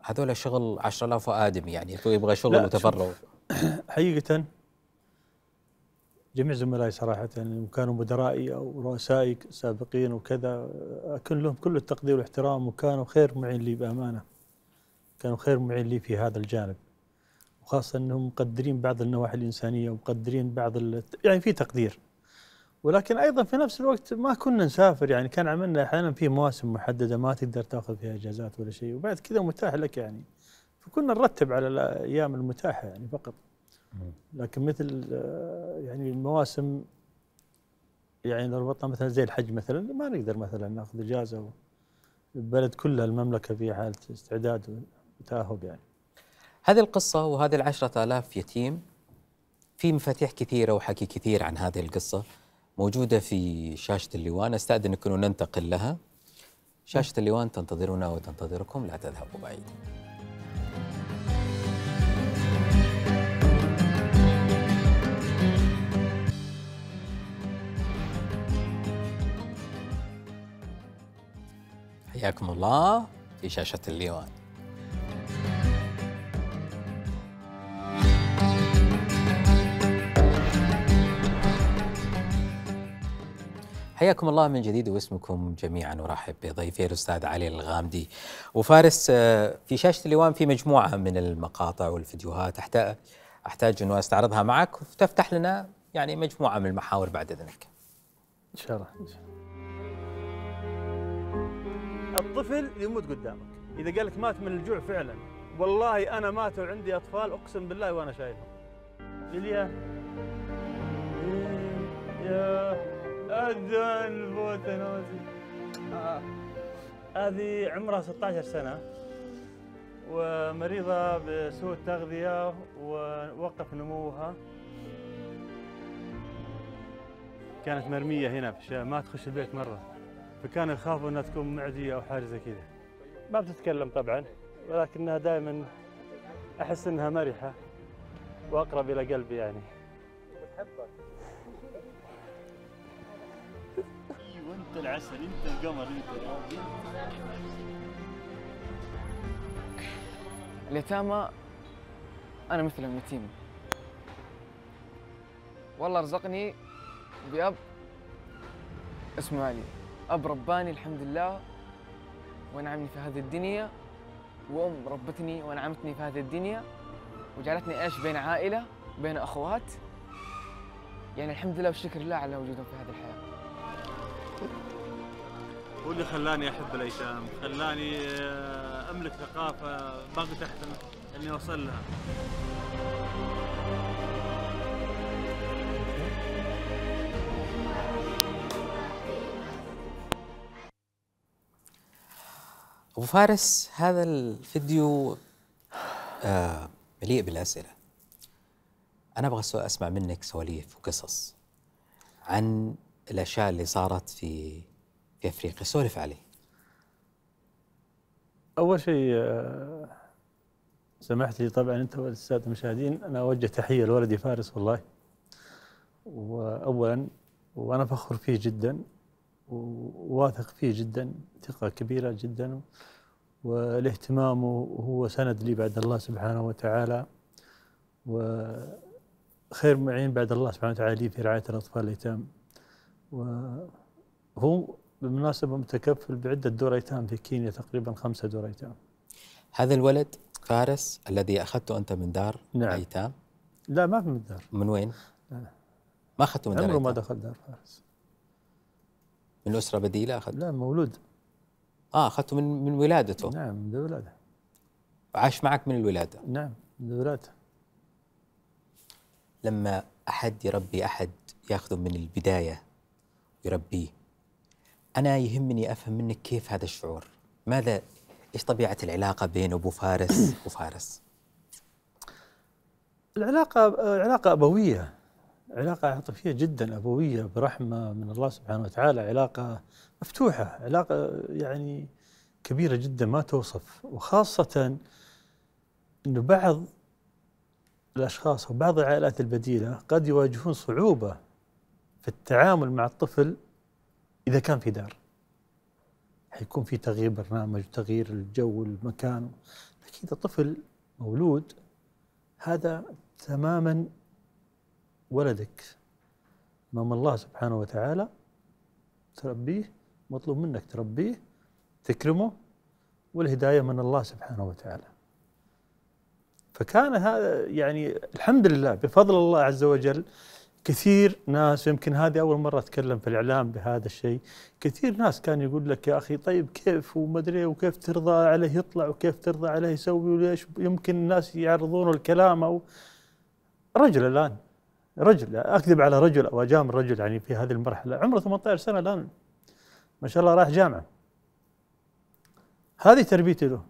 هذول شغل 10000 ادمي يعني يبغى شغل وتفرغ. حقيقة جميع زملائي صراحة يعني كانوا مدرائي أو رؤسائي سابقين وكذا اكن لهم كل التقدير والاحترام وكانوا خير معين لي بأمانة. كانوا خير معين لي في هذا الجانب. وخاصة إنهم مقدرين بعض النواحي الإنسانية ومقدرين بعض ال- يعني في تقدير. ولكن أيضا في نفس الوقت ما كنا نسافر يعني كان عملنا أحيانا في مواسم محددة ما تقدر تأخذ فيها إجازات ولا شيء وبعد كذا متاح لك يعني. فكنا نرتب على الأيام المتاحة يعني فقط. لكن مثل آه، يعني المواسم يعني لو ربطنا مثلا زي الحج مثلا ما نقدر مثلا نأخذ إجازة البلد كلها المملكة في حالة استعداد وتأهب يعني. هذه القصة وهذه العشرة آلاف يتيم في مفاتيح كثيرة وحكي كثير عن هذه القصة موجودة في شاشة الليوان أستأذنكم أن ننتقل لها. شاشة الليوان تنتظرنا وتنتظركم لا تذهبوا بعيد. حياكم الله في شاشة الليوان حياكم الله من جديد واسمكم جميعا ورحب بضيفي الأستاذ علي الغامدي وفارس آه، في شاشة الليوان في مجموعة من المقاطع والفيديوهات احتاج أحتاج إنه أستعرضها معك وتفتح لنا يعني مجموعة من المحاور بعد إذنك. إن شاء الله إن شاء الله. الطفل يموت قدامك. إذا قال لك مات من الجوع فعلا. والله أنا مات وعندي أطفال أقسم بالله وأنا شايلهم. ليليا يا أذن بوتنوزي آه. هذه عمرها 16 سنة. ومريضة بسوء التغذية ووقف نموها. كانت مرمية هنا في الشارع. ما تخش البيت مرة. فكانوا يخافوا إنها تكون معدية أو حاجة زي كذا. ما بتتكلم طبعا ولكنها دائما أحس إنها مرحة وأقرب إلى قلبي يعني. وأنت العسل أنت القمر أنت. اليتامى أنا مثلهم يتيم والله رزقني بأب اسمه علي. أب رباني الحمد لله ونعمني في هذه الدنيا وأم ربتني ونعمتني في هذه الدنيا وجعلتني أعيش بين عائلة بين أخوات. يعني الحمد لله والشكر لله على وجودهم في هذه الحياة. هو اللي خلاني أحب الأيتام خلاني آه، أملك ثقافة ما قدرت إني أوصل لها. أبو فارس هذا الفيديو آه مليء بالأسئلة. أنا أبغى سو- أسمع منك سواليف وقصص عن الأشياء اللي صارت في في أفريقيا، سولف عليه. أول شيء آه، سمحت لي طبعا أنت والساده المشاهدين أنا أوجه تحية لولدي فارس والله واولا وأنا فخور فيه جدا وواثق فيه جدا ثقة كبيرة جدا والاهتمام هو سند لي بعد الله سبحانه وتعالى وخير معين بعد الله سبحانه وتعالى لي في رعاية الأطفال الايتام وهو بالمناسبة متكفل بعدة دور ايتام في كينيا تقريبا خمسة دور ايتام هذا الولد فارس الذي أخذته أنت من دار نعم. ايتام لا ما في من الدار من وين؟ ما أخذته من دار عمره ما دخل دار فارس. من أسرة بديلة اخذ لا مولود. آه أخذته من من ولادته. نعم من ولادة. عاش معك من الولادة. نعم من ولاده لما أحد يربي أحد ياخذه من البداية يربيه أنا يهمني أفهم منك كيف هذا الشعور؟ ماذا إيش طبيعة العلاقة بين أبو فارس وفارس؟ العلاقة علاقة أبوية. علاقة عاطفية جدا أبوية برحمة من الله سبحانه وتعالى علاقة مفتوحة علاقة يعني كبيرة جدا ما توصف. وخاصة أنه بعض الأشخاص وبعض العائلات البديلة قد يواجهون صعوبة في التعامل مع الطفل إذا كان في دار. حيكون في تغيير برنامج تغيير الجو المكان. لكن إذا طفل مولود هذا تماما ولدك امام الله سبحانه وتعالى تربيه مطلوب منك تربيه تكرمه والهداية من الله سبحانه وتعالى. فكان هذا يعني الحمد لله بفضل الله عز وجل كثير ناس يمكن هذه أول مرة أتكلم في الإعلام بهذا الشيء كثير ناس كان يقول لك يا أخي طيب كيف وما أدري وكيف ترضى عليه يطلع وكيف ترضى عليه يسوي وليش؟ يمكن الناس يعرضون الكلام أو رجل الآن رجل أكذب على رجل أو اجامل رجل يعني في هذه المرحلة. عمره 18 سنة الآن. ما شاء الله راح جامعة. هذه تربيتي له.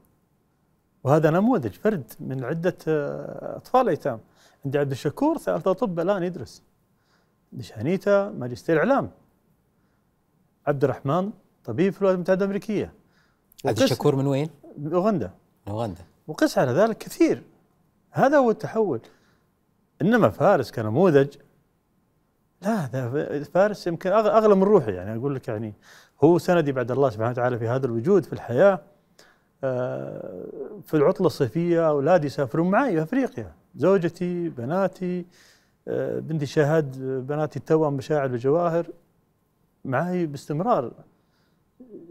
وهذا نموذج فرد من عدة آه، أطفال أيتام. عندي عبد الشكور ثالثة طب الآن يدرس. دشانيتا ماجستير إعلام. عبد الرحمن طبيب في الولايات المتحدة الأمريكية. عبد الشكور من وين؟ أوغندا. أوغندا. وقس على ذلك كثير. هذا هو التحول. إنما فارس كنموذج لا ده فارس يمكن أغلى من روحي يعني. أقول لك يعني هو سندي بعد الله سبحانه وتعالى في هذا الوجود في الحياة آه، في العطلة الصيفية اولادي يسافرون معي أفريقيا. زوجتي بناتي آه، بنتي شاهد بناتي التوأم مشاعر وجواهر معي باستمرار.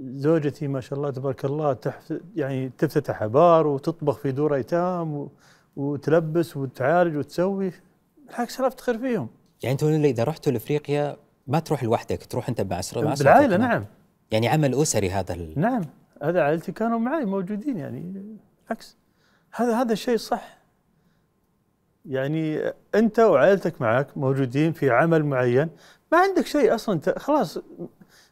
زوجتي ما شاء الله تبارك الله تحف يعني تفتتح ابار وتطبخ في دور أيتام وتلبس وتعالج وتسوي بالعكس أنا افتخر فيهم. يعني أنتم إذا رحتوا لإفريقيا ما تروح لوحدك تروح أنت مع أسرتك بالعائلة. نعم. يعني عمل أسري هذا ال... نعم. هذا عائلتي كانوا معي موجودين يعني بالعكس. هذا هذا الشيء صح. يعني أنت وعائلتك معك موجودين في عمل معين ما عندك شيء أصلا ت- خلاص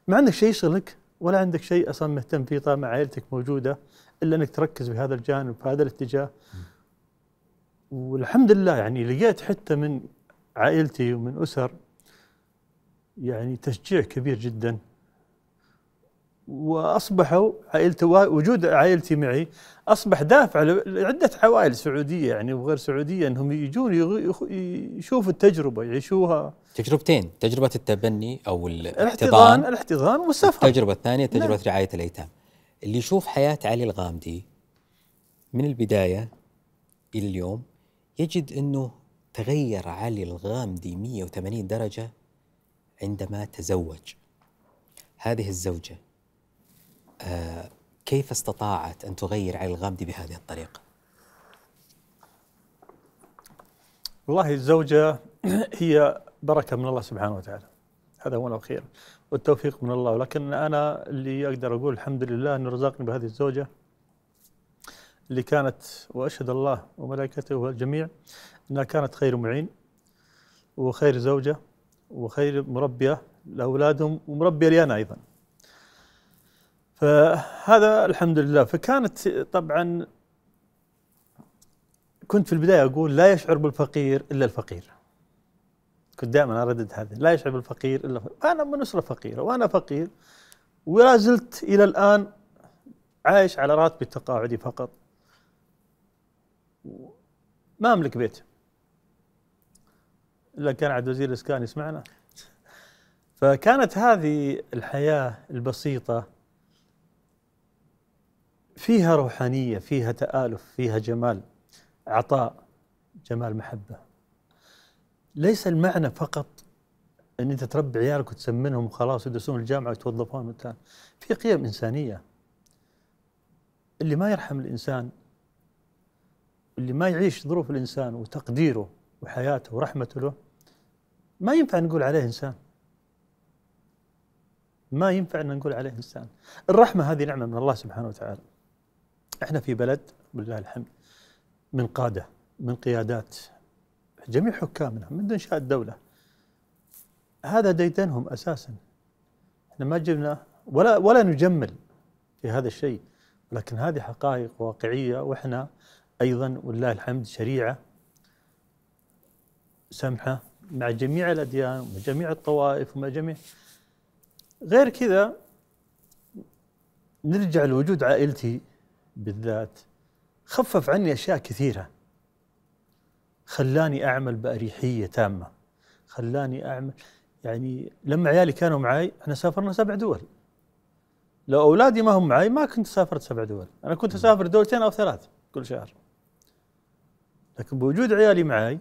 ما عندك شيء يشغلك ولا عندك شيء أصلا مهتم فيه طالما عائلتك موجودة إلا إنك تركز في هذا الجانب في هذا الاتجاه والحمد لله يعني لقيت حتى من عائلتي ومن أسر يعني تشجيع كبير جدا. وأصبحوا عائلتي وجود عائلتي معي أصبح دافع لعدة عوائل سعودية يعني وغير سعودية إنهم يجون يشوفوا التجربة يعيشوها. تجربتين تجربة التبني أو الاحتضان. الاحتضان الاحتضان والسفر. التجربة الثانية تجربة نعم. رعاية الأيتام. اللي يشوف حياة علي الغامدي من البداية إلى اليوم يجد أنه تغير علي الغامدي 180 درجة عندما تزوج. هذه الزوجة آه كيف استطاعت أن تغير علي الغامدي بهذه الطريقة؟ والله الزوجة هي بركة من الله سبحانه وتعالى. هذا هو الخير والتوفيق من الله. ولكن أنا اللي أقدر أقول الحمد لله انه رزقني بهذه الزوجة اللي كانت وأشهد الله وملائكته والجميع إنها كانت خير معين وخير زوجة وخير مربية لأولادهم ومربية لي أنا أيضا. فهذا الحمد لله فكانت طبعا كنت في البداية أقول لا يشعر بالفقير إلا الفقير. كنت دائما أردد هذا لا يشعر بالفقير إلا الفقير. أنا من أسرة فقيرة وأنا فقير ولا زلت إلى الآن عايش على راتبي التقاعدي فقط. ما أملك بيت. إلا كان عبد الوزير الإسكان يسمعنا. فكانت هذه الحياة البسيطة فيها روحانية، فيها تآلف، فيها جمال، عطاء، جمال محبة. ليس المعنى فقط أن أنت تربي عيالك وتسمنهم وخلاص يدرسون الجامعة ويتوظفون. في قيم إنسانية. اللي ما يرحم الإنسان اللي ما يعيش ظروف الإنسان وتقديره وحياته ورحمته له ما ينفع نقول عليه إنسان. ما ينفع إن نقول عليه إنسان. الرحمة هذه نعمة من الله سبحانه وتعالى. إحنا في بلد بالله الحمد من قادة من قيادات جميع حكامنا منذ إنشاء الدولة. هذا ديدنهم أساسا. إحنا ما جبنا ولا ولا نجمل في هذا الشيء لكن هذه حقائق واقعية وإحنا أيضا ولله الحمد شريعة سمحة مع جميع الأديان ومع جميع الطوائف ومع جميع. غير كذا نرجع لوجود عائلتي بالذات. خفف عني أشياء كثيرة. خلاني أعمل بأريحية تامة. خلاني أعمل يعني لما عيالي كانوا معي إحنا سافرنا سبع دول. لو أولادي ما هم معي ما كنت سافرت سبع دول. أنا كنت أسافر دولتين أو ثلاث كل شهر. لكن بوجود عيالي معي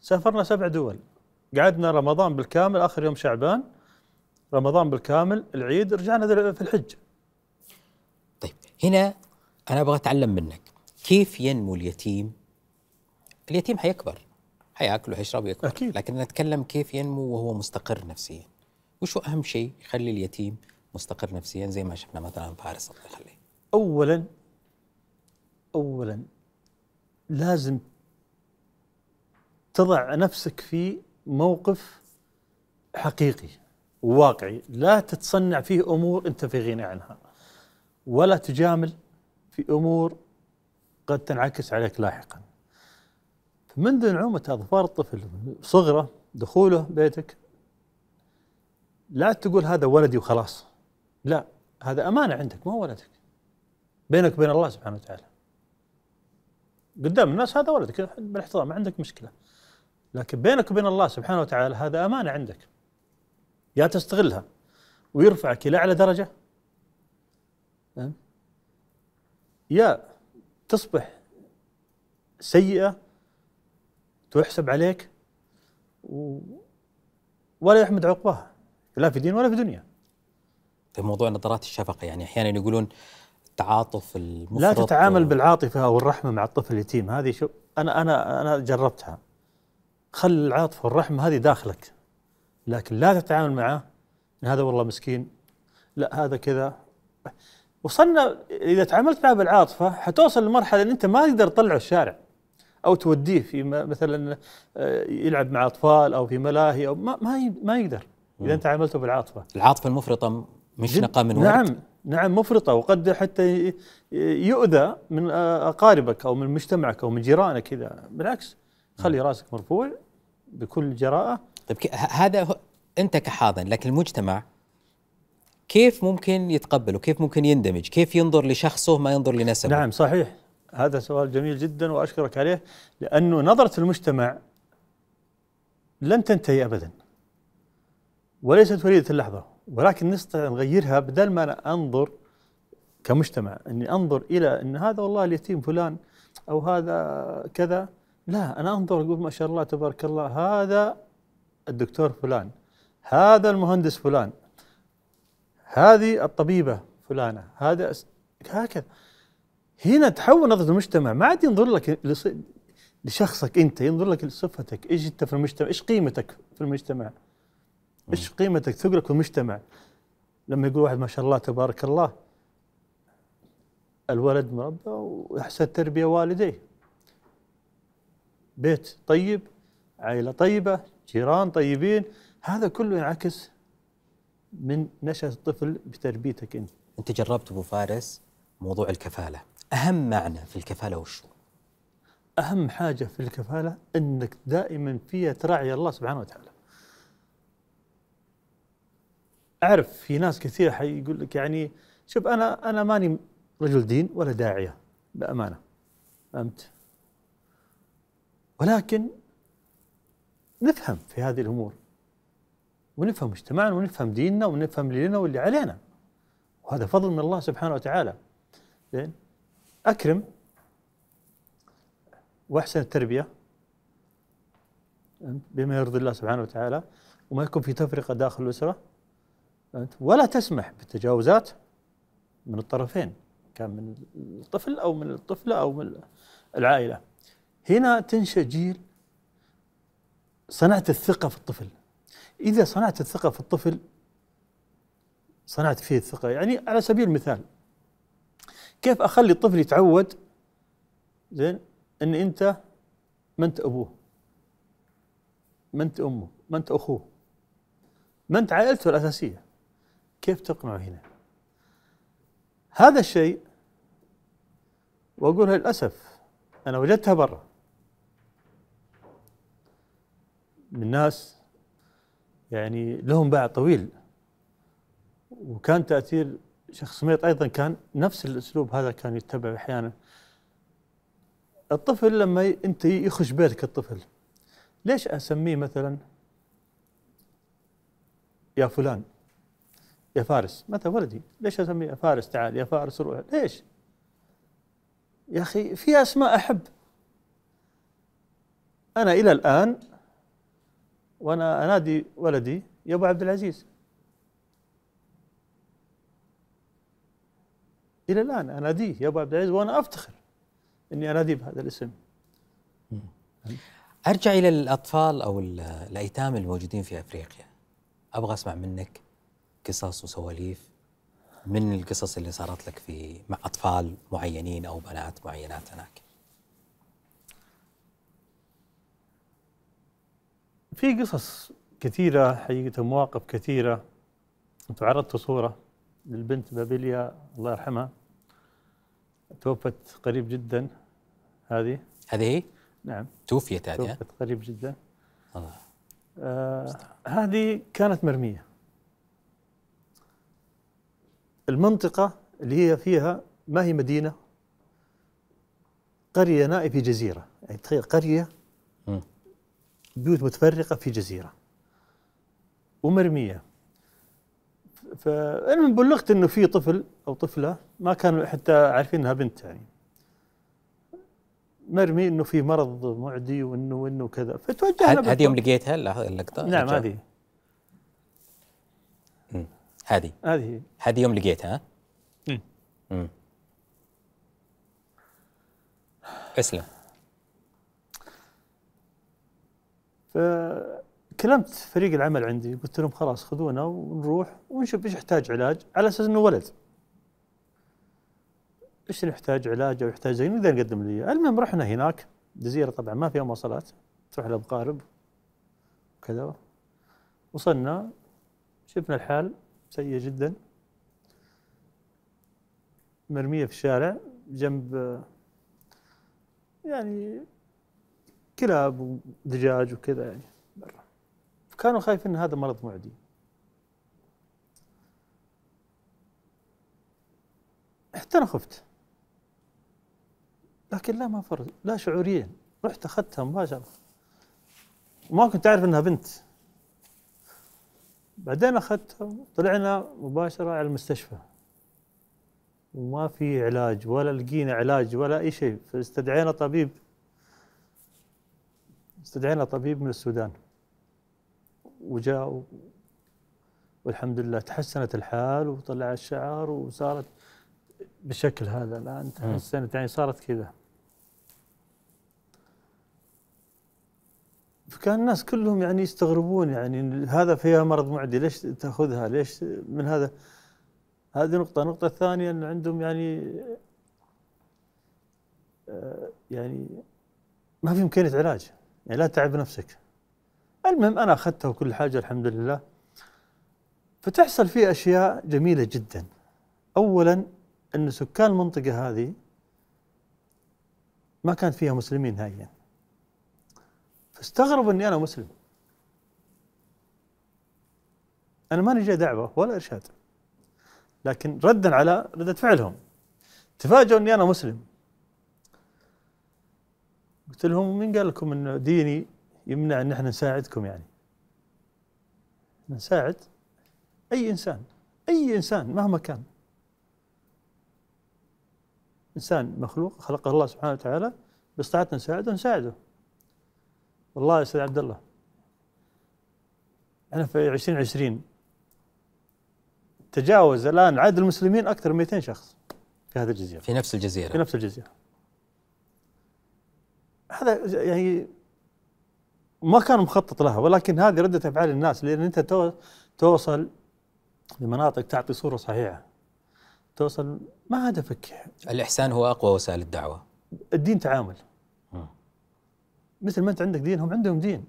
سافرنا سبع دول. قعدنا رمضان بالكامل آخر يوم شعبان رمضان بالكامل العيد رجعنا في الحج. طيب هنا أنا أبغى أتعلم منك. كيف ينمو اليتيم؟ اليتيم حيكبر حيأكل وحيشرب ويكبر أكيد. لكن نتكلم كيف ينمو وهو مستقر نفسيا. وشو أهم شيء يخلي اليتيم مستقر نفسيا؟ زي ما شفنا مثلا فارس الله يخليه. اولا اولا لازم تضع نفسك في موقف حقيقي وواقعي. لا تتصنع فيه أمور أنت في غنى عنها ولا تجامل في أمور قد تنعكس عليك لاحقا. منذ نعومة أظفار الطفل صغره دخوله بيتك لا تقول هذا ولدي وخلاص. لا هذا أمانة عندك ما هو ولدك. بينك وبين الله سبحانه وتعالى. قدام الناس هذا ولدك بالاحترام ما عندك مشكلة. لكن بينك وبين الله سبحانه وتعالى هذا أمانة عندك. يا تستغلها. ويرفعك إلى أعلى درجة. أه؟ يا تصبح سيئة تحسب عليك. و ولا يحمد عقباها. لا في دين ولا في دنيا. في موضوع نظرات الشفقة يعني أحيانا يقولون التعاطف المفرط لا تتعامل بالعاطفة أو الرحمة مع الطفل اليتيم هذه شو؟ أنا أنا أنا جربتها. خل العاطفة والرحمة هذه داخلك لكن لا تتعامل معه هذا والله مسكين لا هذا كذا. وصلنا إذا تعاملت معه بالعاطفة حتوصل لمرحلة إن أنت ما تقدر تطلعه الشارع أو توديه في مثلا آه، يلعب مع أطفال أو في ملاهي أو ما ما يقدر. إذا أنت عاملته بالعاطفة. العاطفة المفرطة مش نقى من ورد؟ نعم. نعم مفرطة وقد حتى يؤذى من أقاربك أو من مجتمعك أو من جيرانك اذا بالعكس خلي رأسك مرفوع بكل جراءة. طيب هذا أنت كحاضن لكن المجتمع كيف ممكن يتقبله؟ كيف ممكن يندمج؟ كيف ينظر لشخصه ما ينظر لنسبه؟ نعم صحيح. هذا سؤال جميل جدا وأشكرك عليه لأنه نظرة المجتمع لن تنتهي ابدا وليست وليده اللحظة. ولكن نستطيع نغيرها بدل ما أنا أنظر كمجتمع إني أنظر إلى إن هذا والله اليتيم فلان أو هذا كذا لا أنا أنظر أقول ما شاء الله تبارك الله هذا الدكتور فلان هذا المهندس فلان هذه الطبيبة فلانة هذا هكذا. هنا تحول نظرة المجتمع ما عاد ينظر لك لشخصك أنت ينظر لك لصفتك إيش أنت في المجتمع إيش قيمتك في المجتمع؟ إيش قيمتك؟ ثقلك في المجتمع لما يقول واحد ما شاء الله تبارك الله الولد مربى واحسن تربية والديه. بيت طيب عائلة طيبة جيران طيبين هذا كله ينعكس من نشأة الطفل بتربيتك أنت. أنت جربت أبو فارس موضوع الكفالة. أهم معنى في الكفالة وشو؟ أهم حاجة في الكفالة إنك دائما فيها تراعي الله سبحانه وتعالى. أعرف في ناس كثير حيقول لك يعني شوف أنا أنا ماني رجل دين ولا داعية بأمانة. فهمت؟ ولكن نفهم في هذه الأمور. ونفهم مجتمعنا ونفهم ديننا ونفهم اللي لنا واللي علينا. وهذا فضل من الله سبحانه وتعالى. زين؟ أكرم وأحسن التربية. بما يرضي الله سبحانه وتعالى. وما يكون في تفرقة داخل الأسرة. ولا تسمح بالتجاوزات من الطرفين كان من الطفل أو من الطفلة أو من العائلة. هنا تنشأ جيل صنعت الثقة في الطفل. إذا صنعت الثقة في الطفل صنعت فيه الثقة. يعني على سبيل المثال كيف أخلي الطفل يتعود؟ زين أن أنت ما أنت أبوه ما أنت أمه ما أنت أخوه ما أنت عائلته الأساسية. كيف تقنعه هنا؟ هذا الشيء وأقولها للأسف أنا وجدتها برا. من ناس يعني لهم باع طويل وكان تأثير شيخ سميط أيضا كان نفس الأسلوب هذا كان يتبع أحيانا. الطفل لما ي- أنت يخش بيتك الطفل ليش أسميه مثلا يا فلان؟ يا فارس مثلا ولدي؟ ليش أسميه يا فارس؟ تعال يا فارس روح. ليش؟ يا أخي في أسماء أحب. أنا إلى الآن وأنا أنادي ولدي يا أبو عبد العزيز. إلى الآن أناديه يا أبو عبد العزيز وأنا أفتخر إني أناديه بهذا الاسم. أرجع إلى الأطفال أو ال- الأيتام الموجودين في أفريقيا. أبغى أسمع منك قصص وسواليف من القصص اللي صارت لك في مع أطفال معينين أو بنات معينات هناك؟ في قصص كثيرة حقيقة مواقف كثيرة. كنت عرضت صورة للبنت بابيليا الله يرحمها. توفت قريب جدا هذه. هذه هي؟ نعم. توفيت هذه؟ توفت قريب جدا. الله. آه هذه كانت مرمية. المنطقة اللي هي فيها ما هي مدينة قرية نائية في جزيرة يعني تخيل قرية. بيوت متفرقة في جزيرة ومرمية فأنا بلغت إنه في طفل أو طفلة ما كانوا حتى عارفين إنها بنت يعني مرمي إنه في مرض معدي وإنه وإنه كذا فتوجهنا هذه يوم. لقيتها الل- اللقطة نعم. هذه. هذه هذه هذه يوم لقيتها ها؟ مم. مم. اسلم فكلمت فريق العمل عندي قلت لهم خلاص خذونا ونروح ونشوف إيش يحتاج علاج على أساس إنه ولد إيش اللي يحتاج علاج أو يحتاج زي نقدر نقدم له إياه. المهم رحنا هناك جزيرة طبعا ما فيها مواصلات تروح لها بقارب وكذا وصلنا شفنا الحال سيء جدا. مرمية في الشارع جنب يعني كلاب ودجاج وكذا يعني برا. كانوا خايفين إن هذا مرض معدي. حتى أنا خفت. لكن لا ما فرق لا شعوريا. رحت أخذتها مباشرة. وما كنت أعرف إنها بنت. بعدين اخذتها طلعنا مباشرة على المستشفى. وما في علاج ولا لقينا علاج ولا أي شيء. فاستدعينا طبيب. استدعينا طبيب من السودان. وجاء والحمد لله تحسنت الحال وطلع الشعر وصارت بالشكل هذا الآن تحسنت. يعني صارت كذا. فكان الناس كلهم يعني يستغربون يعني هذا فيها مرض معدي ليش تأخذها؟ ليش من هذا؟ هذه نقطة. النقطة الثانية أن عندهم يعني آه، يعني ما في إمكانية علاج. يعني لا تعب نفسك. المهم أنا أخذتها وكل حاجة الحمد لله. فتحصل فيه أشياء جميلة جدا. أولا أن سكان المنطقة هذه ما كانت فيها مسلمين نهائيا. فاستغربوا أني أنا مسلم. أنا ماني جاي دعوة ولا إرشاد. لكن ردا على ردة فعلهم. تفاجئوا أني أنا مسلم. قلت لهم مين قال لكم انه ديني يمنع إن إحنا نساعدكم يعني؟ نساعد أي إنسان. أي إنسان مهما كان. إنسان مخلوق خلقه الله سبحانه وتعالى باستطاعتنا نساعده نساعده والله يا أستاذ عبد الله. إحنا في 2020 تجاوز الآن عدد المسلمين أكثر من 200 شخص في هذه الجزيرة. في نفس في الجزيره نفس الجزيرة. هذا يعني ما كان مخطط لها ولكن هذه ردة أفعال الناس لأن أنت تو- توصل لمناطق تعطي صورة صحيحة. توصل ما هدفك؟ الإحسان هو أقوى وسائل الدعوة. الدين تعامل. مثل ما أنت عندك دين هم عندهم دين.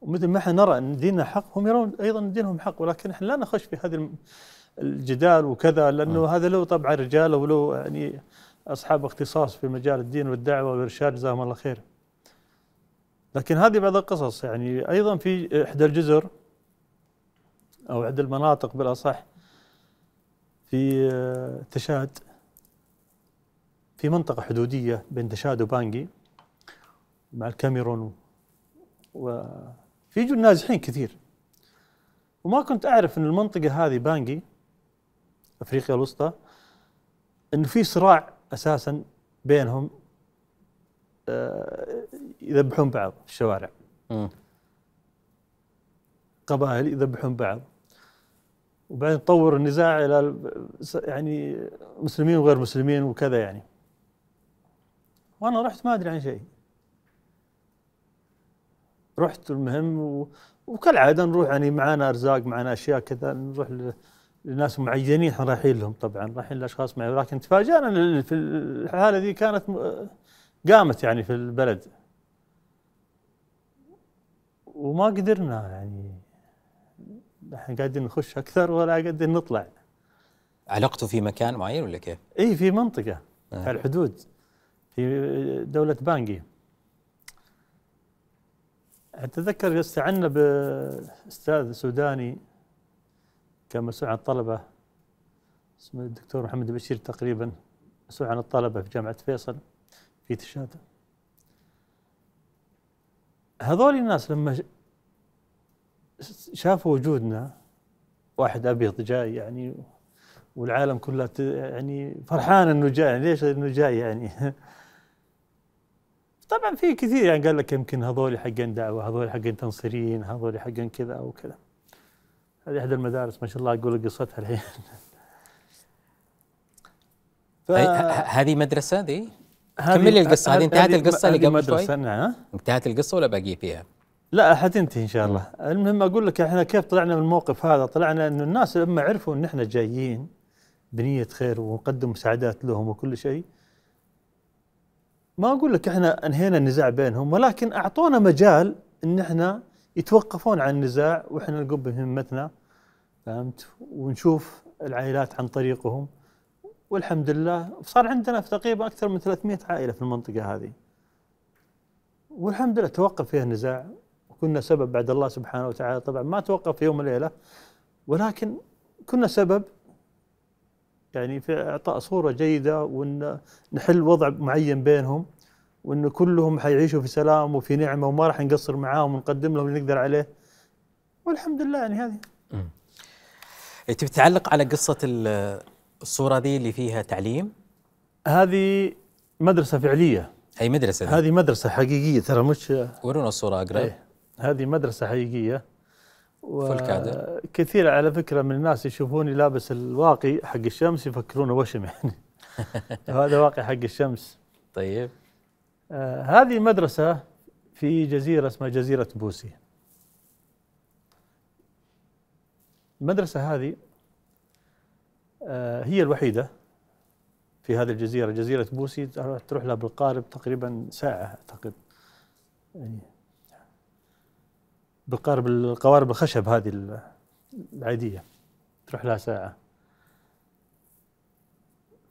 ومثل ما إحنا نرى إن ديننا حق هم يرون أيضا إن دينهم حق. ولكن إحنا لا نخش في هذا الجدال وكذا لأنه هذا له طبعا رجال وله يعني أصحاب اختصاص في مجال الدين والدعوة والإرشاد جزاهم الله خير. لكن هذه بعض القصص يعني أيضا في إحدى الجزر أو إحدى المناطق بالأصح في آه، تشاد في منطقة حدودية بين تشاد وبانجي. مع الكاميرون وفي نازحين كثير. وما كنت أعرف أن المنطقة هذه بانجي أفريقيا الوسطى أنه في صراع أساسا بينهم آه، يذبحون بعض في الشوارع. مم. قبائل يذبحون بعض. وبعدين تطور النزاع إلى ال- يعني مسلمين وغير مسلمين وكذا يعني. وأنا رحت ما أدري عن شيء. رحت المهم و... وكالعادة نروح يعني معانا أرزاق معانا أشياء كذا نروح ل... لناس معينين إحنا رايحين لهم طبعا رايحين لأشخاص معين لكن تفاجأنا ال- في الحالة ذي كانت قامت يعني في البلد. وما قدرنا يعني. إحنا قاعدين نخش أكثر ولا قاعدين نطلع. علقته في مكان معين ولا كيف؟ اي في منطقة آه. على الحدود في دولة بانجي. أتذكر استعنا بأستاذ سوداني كان مسؤول عن الطلبة اسمه الدكتور محمد بشير تقريبا مسؤول عن الطلبة في جامعة فيصل في تشاد هذول الناس لما شافوا وجودنا واحد أبيض جاي يعني والعالم كلها يعني فرحان إنه جاي ليش إنه جاي يعني؟ طبعا في كثير يعني قال لك يمكن هذول حقين دعوة هذول حقين تنصيريين هذول حقين كذا أو كذا. هذه إحدى المدارس ما شاء الله أقول لك قصتها الحين. ف- هذه مدرسة دي؟ هذه- كمل لي القصة، هذه انتهت القصة اللي قبل شوي؟ نعم. انتهت القصة ولا باقي فيها؟ لا حتنتهي إن شاء الله. المهم أقول لك إحنا كيف طلعنا من الموقف هذا؟ طلعنا انه الناس لما عرفوا إن إحنا جايين بنية خير ونقدم مساعدات لهم وكل شيء ما أقول لك إحنا أنهينا النزاع بينهم ولكن أعطونا مجال إن إحنا يتوقفون عن النزاع وإحنا نقوم بمهمتنا فهمت؟ ونشوف العائلات عن طريقهم. والحمد لله صار عندنا في تقريبا أكثر من 300 عائلة في المنطقة هذه. والحمد لله توقف فيها النزاع. وكنا سبب بعد الله سبحانه وتعالى طبعا ما توقف في يوم وليلة ولكن كنا سبب يعني في إعطاء صورة جيدة وإن نحل وضع معين بينهم وانه كلهم حيعيشوا في سلام وفي نعمة وما راح نقصر معاهم ونقدم لهم اللي نقدر عليه والحمد لله يعني هذه تبي تعلق على قصة ال- الصورة دي اللي فيها تعليم؟ هذه مدرسة فعلية هي مدرسة دي. هذه مدرسة حقيقية ترى مش ورونا الصورة أقرب إيه. هذه مدرسة حقيقية فول كادر. كثير على فكرة من الناس يشوفوني لابس الواقي حق الشمس يفكرونه وشم يعني. هذا واقي حق الشمس. طيب. آه هذه مدرسة في جزيرة اسمها جزيرة بوسي. المدرسة هذه آه هي الوحيدة في هذه الجزيرة. جزيرة بوسي تروح لها بالقارب تقريبا ساعة أعتقد. يعني بالقارب القوارب الخشب هذه ال- العادية. تروح لها ساعة.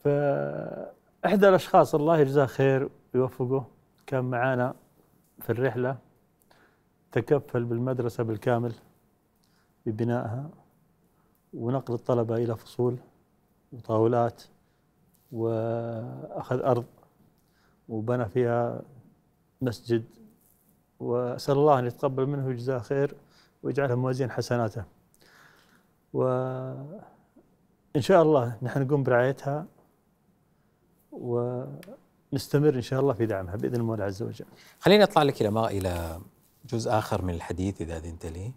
فإحدى الأشخاص الله يجزاه خير ويوفقه كان معانا في الرحلة تكفل بالمدرسة بالكامل ببنائها ونقل الطلبة إلى فصول وطاولات وأخذ أرض وبنى فيها مسجد وأسأل الله أن يتقبل منه ويجزاه خير ويجعلها موازين حسناته. وإن شاء الله نحن نقوم برعايتها ونستمر إن شاء الله في دعمها بإذن المولى عز وجل. خليني أطلع لك إلى ما إلى جزء آخر من الحديث إذا أذنت لي.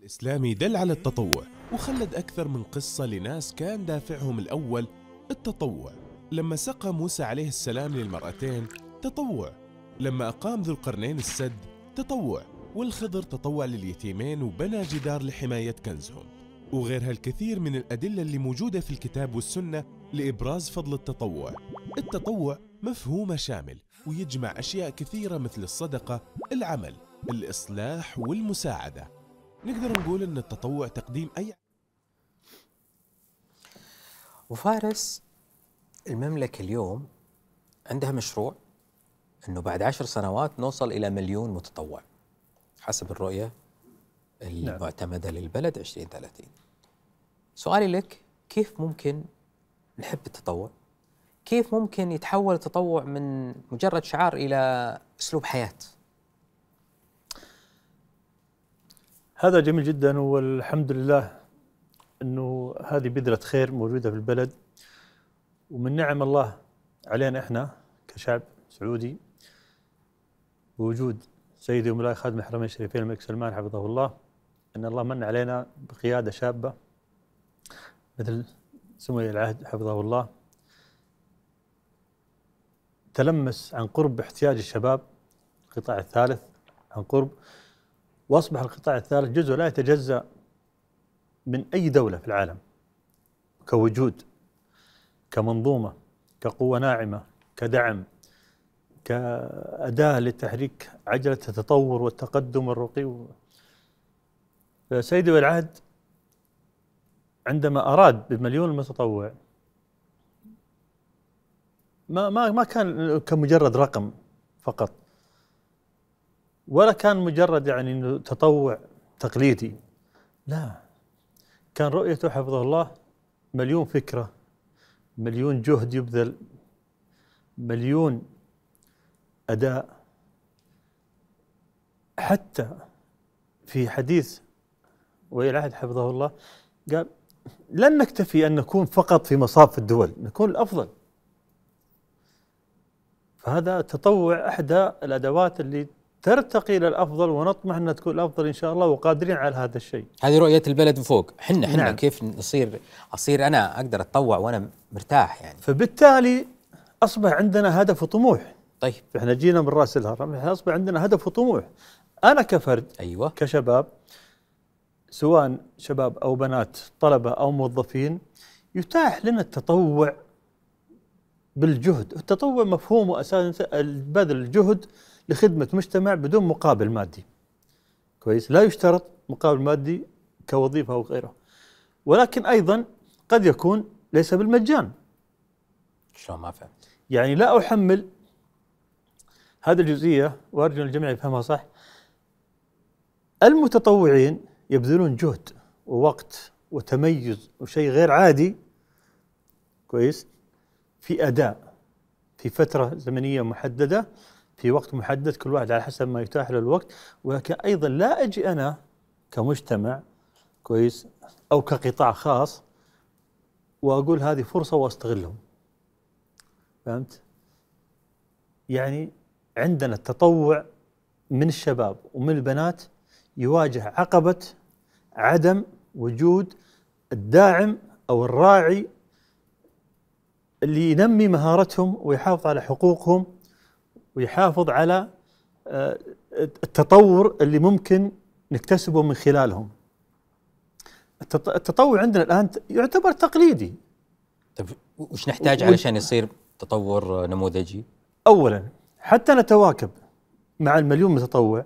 الإسلامي دل على التطوع وخلد أكثر من قصة لناس كان دافعهم الأول التطوع. لما سقى موسى عليه السلام للمرأتين تطوع لما أقام ذو القرنين السد تطوع والخضر تطوع لليتيمين وبنى جدار لحماية كنزهم. وغيرها الكثير من الأدلة اللي موجودة في الكتاب والسنة لإبراز فضل التطوع. التطوع مفهومة شامل ويجمع أشياء كثيرة مثل الصدقة العمل الإصلاح والمساعدة. نقدر نقول أن التطوع تقديم أي وفارس المملكة اليوم عندها مشروع أنه بعد عشر سنوات نوصل إلى مليون متطوع. حسب الرؤية المعتمدة للبلد 2030 سؤالي لك كيف ممكن نحب التطوع؟ كيف ممكن يتحول التطوع من مجرد شعار إلى أسلوب حياة؟ هذا جميل جدا والحمد لله إنه هذه بذرة خير موجودة في البلد. ومن نعم الله علينا إحنا كشعب سعودي بوجود سيدي ومولاي خادم الحرمين الشريفين الملك سلمان حفظه الله إن الله من علينا بقيادة شابة مثل سمو العهد حفظه الله. تلمس عن قرب احتياج الشباب القطاع الثالث عن قرب. وأصبح القطاع الثالث جزء لا يتجزأ من أي دولة في العالم كوجود كمنظومة كقوة ناعمة كدعم. كأداة لتحريك عجلة التطور والتقدم والرقي فسيدي والعهد عندما أراد بمليون متطوع ما ما ما كان كمجرد رقم فقط ولا كان مجرد يعني تطوع تقليدي. لا كان رؤيته حفظه الله مليون فكرة مليون جهد يبذل مليون أداء حتى في حديث ولي العهد حفظه الله قال لن نكتفي أن نكون فقط في مصاف الدول نكون الأفضل. فهذا تطوع إحدى الأدوات اللي ترتقي إلى الأفضل ونطمح انها تكون الأفضل إن شاء الله وقادرين على هذا الشيء. هذه رؤية البلد فوق. حنا حنا نعم. كيف نصير؟ أصير أنا أقدر أتطوع وأنا مرتاح يعني. فبالتالي أصبح عندنا هدف وطموح، طيب إحنا جينا من رأس الهرم، إحنا اصبح عندنا هدف وطموح. أنا كفرد أيوة كشباب سواء شباب أو بنات طلبة أو موظفين يتاح لنا التطوع بالجهد، التطوع مفهومه أساسا بذل الجهد لخدمة مجتمع بدون مقابل مادي. كويس؟ لا يشترط مقابل مادي كوظيفة أو غيره. ولكن أيضا قد يكون ليس بالمجان، شلون ما فهمت يعني لا أحمل هذه الجزئية وارجو الجميع يفهمها صح. المتطوعين يبذلون جهد ووقت وتميز وشيء غير عادي كويس في أداء في فترة زمنية محددة في وقت محدد كل واحد على حسب ما يتاح له الوقت ولكن أيضا لا أجي أنا كمجتمع كويس أو كقطاع خاص وأقول هذه فرصة وأستغلهم فهمت؟ يعني عندنا التطوع من الشباب ومن البنات يواجه عقبة عدم وجود الداعم أو الراعي اللي ينمي مهارتهم ويحافظ على حقوقهم ويحافظ على آه، التطور اللي ممكن نكتسبه من خلالهم. التط- التطوع عندنا الآن ت- يعتبر تقليدي طيب وش نحتاج علشان يصير تطور نموذجي؟ اولا حتى نتواكب مع المليون متطوع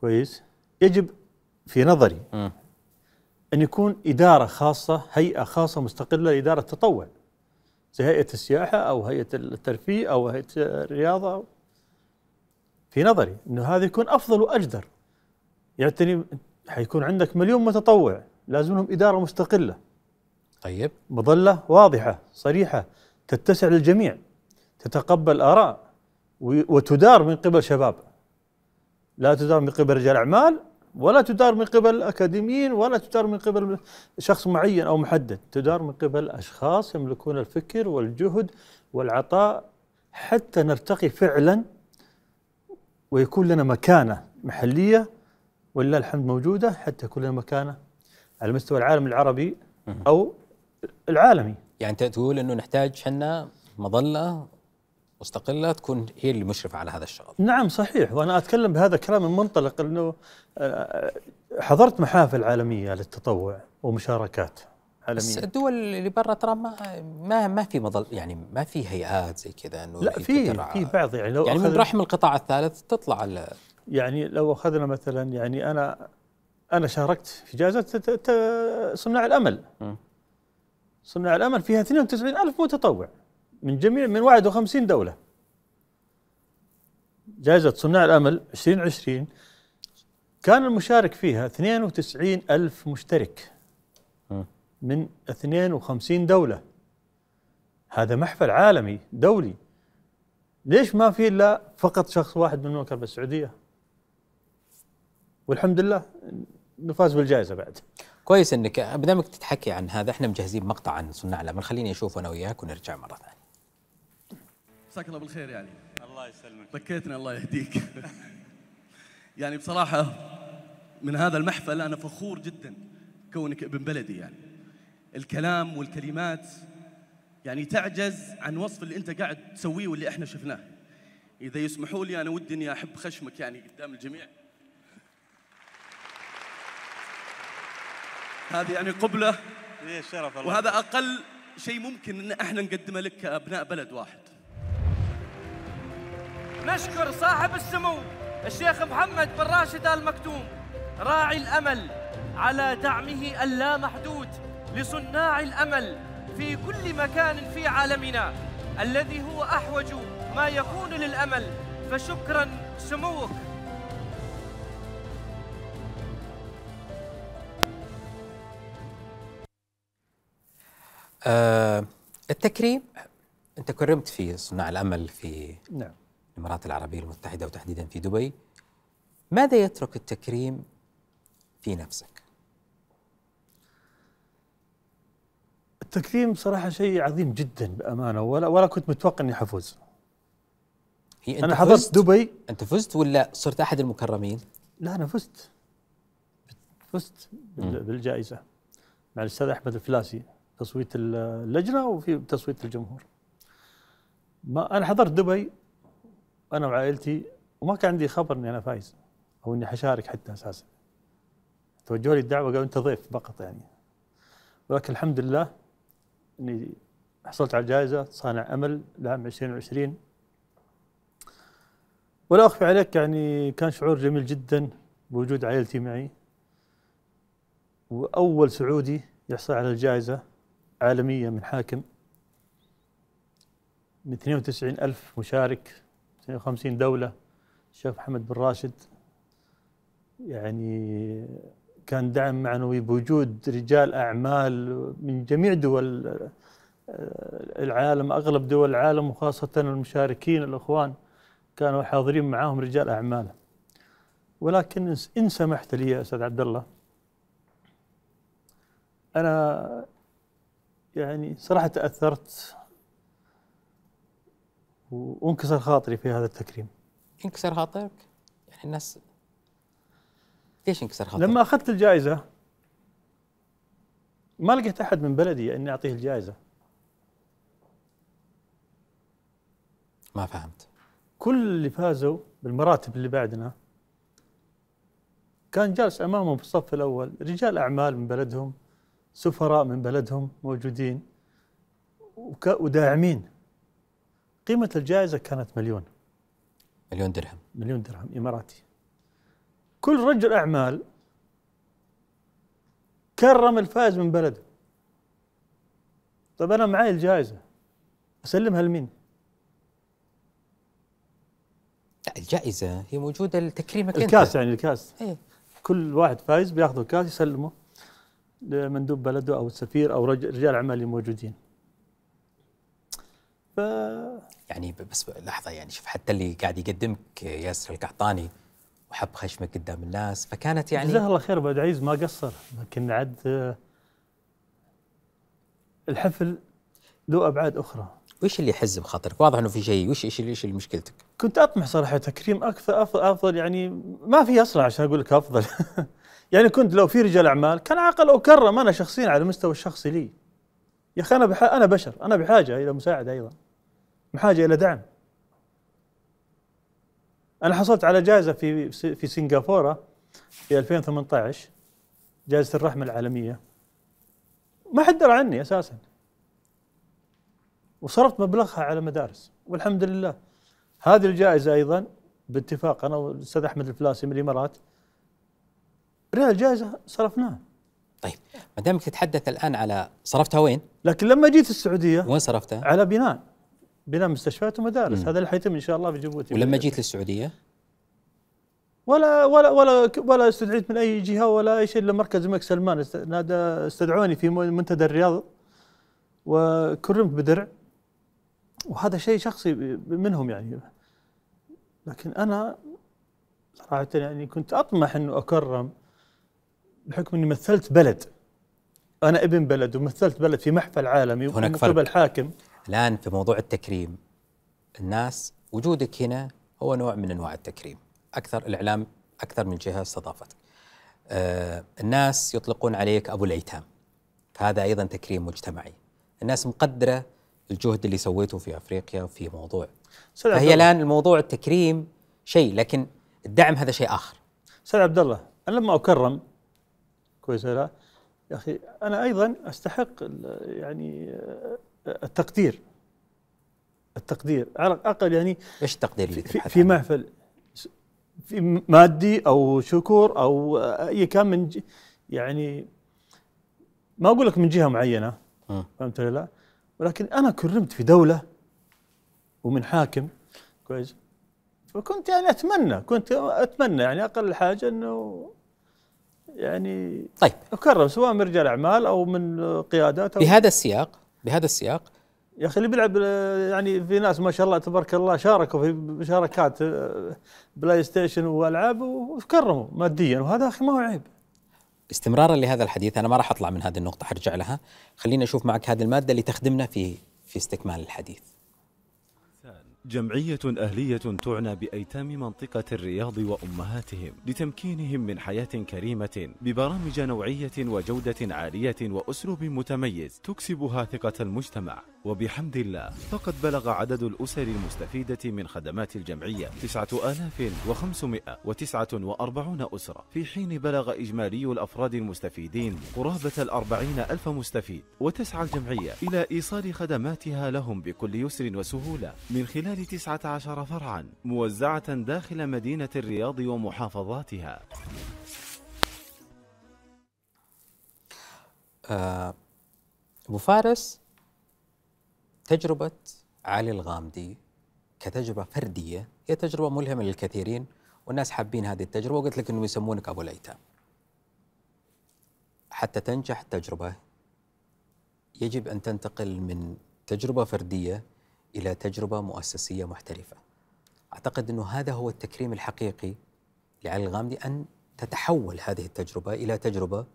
كويس يجب في نظري مم. أن يكون إدارة خاصة هيئة خاصة مستقلة لإدارة التطوع زي هيئة السياحة أو هيئة الترفيه أو هيئة الرياضة في نظري إنه هذا يكون أفضل وأجدر. يعتني حيكون عندك مليون متطوع لازم لهم إدارة مستقلة. طيب. مظلة واضحة صريحة تتسع للجميع تتقبل آراء وتدار من قبل شباب. لا تدار من قبل رجال أعمال ولا تدار من قبل أكاديميين ولا تدار من قبل شخص معين أو محدد. تدار من قبل أشخاص يملكون الفكر والجهد والعطاء حتى نرتقي فعلا ويكون لنا مكانة محلية ولله الحمد موجودة حتى يكون لنا مكانة على مستوى العالم العربي أو العالمي. يعني أنت تقول إنه نحتاج حنا مظلة مستقلة تكون هي اللي مشرفة على هذا الشغل. نعم صحيح. وأنا أتكلم بهذا الكلام من منطلق إنه آه، حضرت محافل عالمية للتطوع ومشاركات بس عالمية. الدول اللي برا ترى ما ما ما في مظل يعني ما في هيئات زي كذا إنه لا في. في بعض يعني لو يعني من رحم القطاع الثالث تطلع على يعني لو أخذنا مثلا يعني أنا أنا شاركت في جائزة صناع الأمل. صناع الأمل فيها 92 ألف متطوع. من جميع من 51 دولة. جائزة صناع الأمل 2020 كان المشارك فيها 92 ألف مشترك. من 52 دولة. هذا محفل عالمي دولي. ليش ما في إلا فقط شخص واحد من المملكه العربيه السعودية؟ والحمد لله نفاز بالجائزة بعد. كويس إنك بدامك تتحكي عن هذا إحنا مجهزين مقطع عن صناع الأمل. خليني اشوفه أنا وياك ونرجع مرة ثانية. مساك الله بالخير يعني. الله يسلمك. بكيتنا الله يهديك. يعني بصراحة من هذا المحفل أنا فخور جدا كونك ابن بلدي يعني. الكلام والكلمات يعني تعجز عن وصف اللي أنت قاعد تسويه واللي إحنا شفناه. إذا يسمحوا لي أنا ودي إني أحب خشمك يعني قدام الجميع. هذه يعني قبلة. وهذا أقل شيء ممكن إن إحنا نقدمه لك كأبناء بلد واحد. نشكر صاحب السمو الشيخ محمد بن راشد آل مكتوم راعي الأمل على دعمه اللامحدود لصناع الأمل في كل مكان في عالمنا الذي هو أحوج ما يكون للأمل فشكرا سموك. آه التكريم أنت كرمت في صناع الأمل في نعم. الإمارات العربية المتحدة وتحديدا في دبي ماذا يترك التكريم في نفسك؟ التكريم صراحة شيء عظيم جدا بأمانة ولا ولا كنت متوقع إني حفوز. هي أنا حضرت دبي. أنت فزت ولا صرت أحد المكرمين؟ لا أنا فزت. فزت بال- بالجائزة مع الأستاذ أحمد الفلاسي تصويت اللجنة وفي تصويت الجمهور. ما أنا حضرت دبي أنا وعائلتي وما كان عندي خبر إني أنا فايز أو إني حشارك حتى أساسا. توجهوا لي الدعوة قالوا أنت ضيف فقط يعني. ولكن الحمد لله إني حصلت على جائزة صانع أمل لعام 2020 ولا أخفي عليك يعني كان شعور جميل جدا بوجود عائلتي معي. وأول سعودي يحصل على الجائزة عالميه من حاكم من 92 ألف مشارك. 52 دولة. الشيخ محمد بن راشد يعني كان دعم معنوي بوجود رجال أعمال من جميع دول العالم أغلب دول العالم وخاصة المشاركين الإخوان كانوا حاضرين معاهم رجال أعمال. ولكن إن سمحت لي يا أستاذ عبد الله أنا يعني صراحة تأثرت وانكسر خاطري في هذا التكريم ينكسر خاطرك؟ يعني الناس ليش ينكسر خاطرك؟ لما أخذت الجائزة ما لقيت أحد من بلدي أني أعطيه الجائزة ما فهمت كل اللي فازوا بالمراتب اللي بعدنا كان جالس أمامهم في الصف الأول رجال أعمال من بلدهم سفراء من بلدهم موجودين وداعمين قيمة الجائزة كانت مليون مليون درهم مليون درهم إماراتي كل رجل أعمال كرم الفائز من بلده طيب أنا معي الجائزة أسلمها لمين؟ الجائزة هي موجودة لتكريمك أنت الكاس يعني الكاس إيه. كل واحد فايز بياخذ الكاس يسلمه لمندوب بلده أو السفير رج- رجال أعمال اللي موجودين. ف يعني بس لحظة يعني شوف حتى اللي قاعد يقدمك ياسر القحطاني وحب خشمك قدام الناس فكانت جزاه يعني الله خير أبو عبد العزيز ما قصر لكن عاد آه، الحفل له أبعاد أخرى. وش اللي يحز بخاطرك؟ واضح إنه في شيء وش إيش إيش اللي مشكلتك؟ كنت أطمح صراحة تكريم أكثر افضل, أفضل يعني ما في أصلا عشان أقول لك أفضل يعني كنت لو في رجال أعمال كان عقل اكرم أنا شخصيا على المستوى الشخصي لي يا أخي أنا بح... أنا بشر أنا بحاجة إلى مساعدة أيضا بحاجة إلى دعم. أنا حصلت على جائزة في في سنغافورة في 2018 جائزة الرحمة العالمية. ما حد درى عني أساسا. وصرفت مبلغها على مدارس. والحمد لله. هذه الجائزة أيضا باتفاق أنا والأستاذ أحمد الفلاسي من الإمارات. ريال جائزة صرفناها. طيب ما دامك تتحدث الآن على صرفتها وين؟ لكن لما جيت السعودية وين صرفتها؟ على بناء. بناء مستشفيات ومدارس. مم. هذا اللي حيتم إن شاء الله في جيبوتي. ولما جيت للسعودية؟ ولا ولا ولا ولا استدعيت من أي جهة ولا أي شيء إلا مركز الملك سلمان. نادى استدعوني في منتدى الرياض وكرمت بدرع وهذا شيء شخصي منهم يعني. لكن أنا صراحة يعني كنت أطمح إنه أكرم بحكم إني مثلت بلد. أنا ابن بلد ومثلت بلد في محفل عالمي هناك فرق. قبل الآن في موضوع التكريم. الناس وجودك هنا هو نوع من أنواع التكريم. أكثر الإعلام أكثر من جهة استضافتك آه الناس يطلقون عليك أبو الأيتام. هذا أيضا تكريم مجتمعي. الناس مقدرة الجهد اللي سويته في أفريقيا وفي موضوع. فهي الآن الموضوع التكريم شيء لكن الدعم هذا شيء آخر. أستاذ عبد الله أنا لما أكرم كويس لا؟ يا أخي أنا أيضا أستحق ال- يعني آه، التقدير التقدير على الأقل يعني إيش التقدير اللي في, في؟ محفل في مادي أو شكور أو آه، أي كان من يعني ما أقول لك من جهة معينة مم. فهمت ولا لا؟ ولكن أنا كرمت في دولة ومن حاكم كويس فكنت يعني أتمنى كنت أتمنى يعني أقل حاجة إنه يعني طيب أكرم سواء من رجال أعمال أو من قيادات أو بهذا السياق بهذا السياق؟ يا أخي اللي بيلعب آه، يعني في ناس ما شاء الله تبارك الله شاركوا في مشاركات آه، PlayStation وألعاب وكرموا ماديا وهذا أخي ما هو عيب. استمرارا لهذا الحديث أنا ما راح أطلع من هذه النقطة حرجع لها. خلينا نشوف معك هذه المادة اللي تخدمنا في في استكمال الحديث. جمعية أهلية تعنى بأيتام منطقة الرياض وأمهاتهم لتمكينهم من حياة كريمة ببرامج نوعية وجودة عالية وأسلوب متميز تكسبها ثقة المجتمع. وبحمد الله فقد بلغ عدد الأسر المستفيدة من خدمات الجمعية 9549 أسرة. في حين بلغ إجمالي الأفراد المستفيدين قرابة الأربعين ألف مستفيد وتسعى الجمعية إلى إيصال خدماتها لهم بكل يسر وسهولة. من خلال 19 فرعا موزعة داخل مدينة الرياض ومحافظاتها. آه، أبو فارس تجربة علي الغامدي كتجربة فردية هي تجربة ملهمة للكثيرين والناس حابين هذه التجربة وقلت لك إنهم يسمونك أبو الأيتام. حتى تنجح التجربة يجب أن تنتقل من تجربة فردية إلى تجربة مؤسسية محترفة. أعتقد إنه هذا هو التكريم الحقيقي لعلي الغامدي أن تتحول هذه التجربة إلى تجربة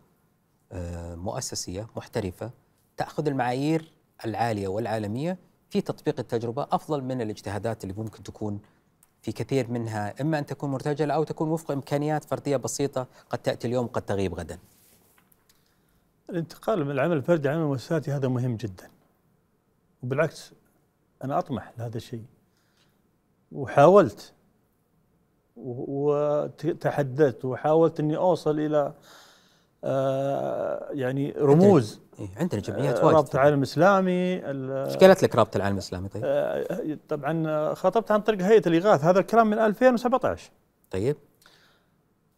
آه، مؤسسية محترفة تأخذ المعايير العالية والعالمية في تطبيق التجربة أفضل من الاجتهادات اللي ممكن تكون في كثير منها إما أن تكون مرتجلة أو تكون وفق إمكانيات فردية بسيطة قد تأتي اليوم قد تغيب غدا. الانتقال من العمل الفردي العمل المؤسساتي هذا مهم جدا وبالعكس أنا أطمح لهذا الشيء وحاولت وتحدثت وحاولت إني أوصل إلى يعني رموز. إيه، عندنا جمعيات آه، واجد رابطة العالم الإسلامي ال- إيش قالت لك رابطة العالم الإسلامي؟ طيب؟ آه، طبعا خاطبت عن طريق هيئة الاغاثه هذا الكلام من 2017 طيب.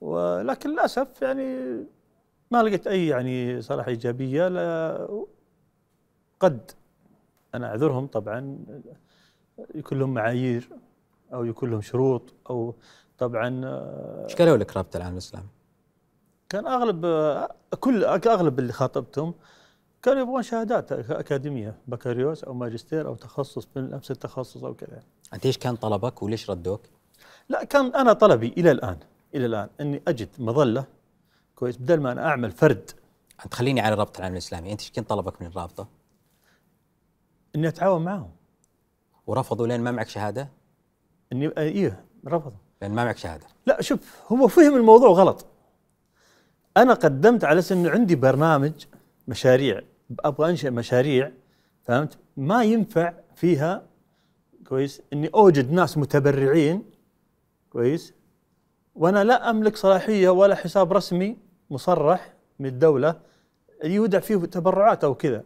ولكن للأسف يعني ما لقيت أي يعني صراحة إيجابية. لا قد أنا أعذرهم طبعا. يكون لهم معايير أو يكون لهم شروط أو طبعا آه، إيش قالوا لك رابطة العالم الإسلامي؟ كان أغلب كل أغلب اللي خاطبتهم كانوا يبغون شهادات أكاديمية بكالوريوس أو ماجستير أو تخصص من نفس التخصص أو كذا أنت إيش كان طلبك وليش ردوك؟ لا كان أنا طلبي إلى الآن إلى الآن إني أجد مظلة كويس بدل ما أنا أعمل فرد أنت خليني على رابطة العالم الإسلامي، أنت إيش كان طلبك من الرابطة؟ إني أتعاون معهم ورفضوا لين ما معك شهادة؟ إني إيه رفضوا لأن ما معك شهادة. لا شوف هو فهم الموضوع غلط أنا قدمت على إنه عندي برنامج مشاريع أبغى انشئ مشاريع فهمت؟ ما ينفع فيها كويس؟ إني أوجد ناس متبرعين كويس؟ وأنا لا أملك صلاحية ولا حساب رسمي مصرح من الدولة يودع فيه تبرعات أو كذا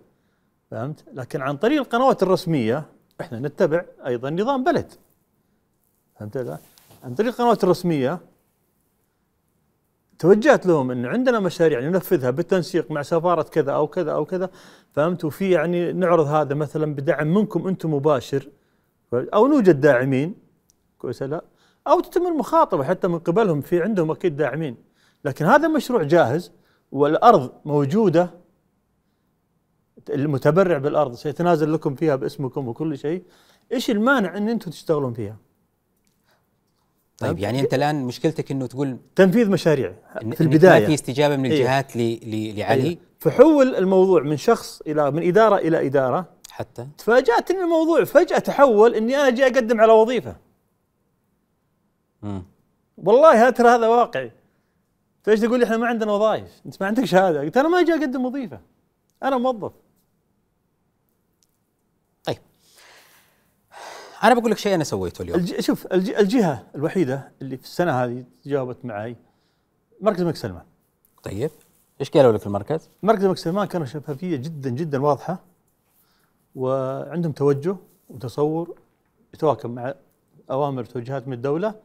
فهمت؟ لكن عن طريق القنوات الرسمية إحنا نتبع أيضا نظام بلد فهمت؟ لا؟ عن طريق القنوات الرسمية توجهت لهم انه عندنا مشاريع ننفذها بالتنسيق مع سفارة كذا أو كذا أو كذا فهمت؟ وفي يعني نعرض هذا مثلا بدعم منكم أنتم مباشر أو نوجد داعمين كويس لا؟ أو تتم المخاطبة حتى من قبلهم في عندهم أكيد داعمين. لكن هذا مشروع جاهز والأرض موجودة المتبرع بالأرض سيتنازل لكم فيها باسمكم وكل شيء إيش المانع إن أنتم تشتغلون فيها؟ طيب يعني أنت الآن مشكلتك إنه تقول تنفيذ مشاريع في البدايه ما في استجابة من إيه. الجهات ل- لعلي. أيوة. فحول الموضوع من شخص إلى من إدارة إلى إدارة. حتى. تفاجأت إن الموضوع فجأة تحول إني أنا جاي أقدم على وظيفة. مم. والله ترى هذا واقعي. فإيش تقول لي إحنا ما عندنا وظائف؟ أنت ما عندك شهادة. قلت أنا ما جاي أقدم وظيفة. أنا موظف. أنا بقول لك شيء أنا سويته اليوم. الج... شوف الج... الجهة الوحيدة اللي في السنة هذه تجاوبت معي مركز الملك سلمان. طيب. إيش قالوا لك المركز؟ مركز الملك سلمان كانوا شفافية جدا جدا واضحة وعندهم توجه وتصور يتواكب مع أوامر وتوجيهات من الدولة.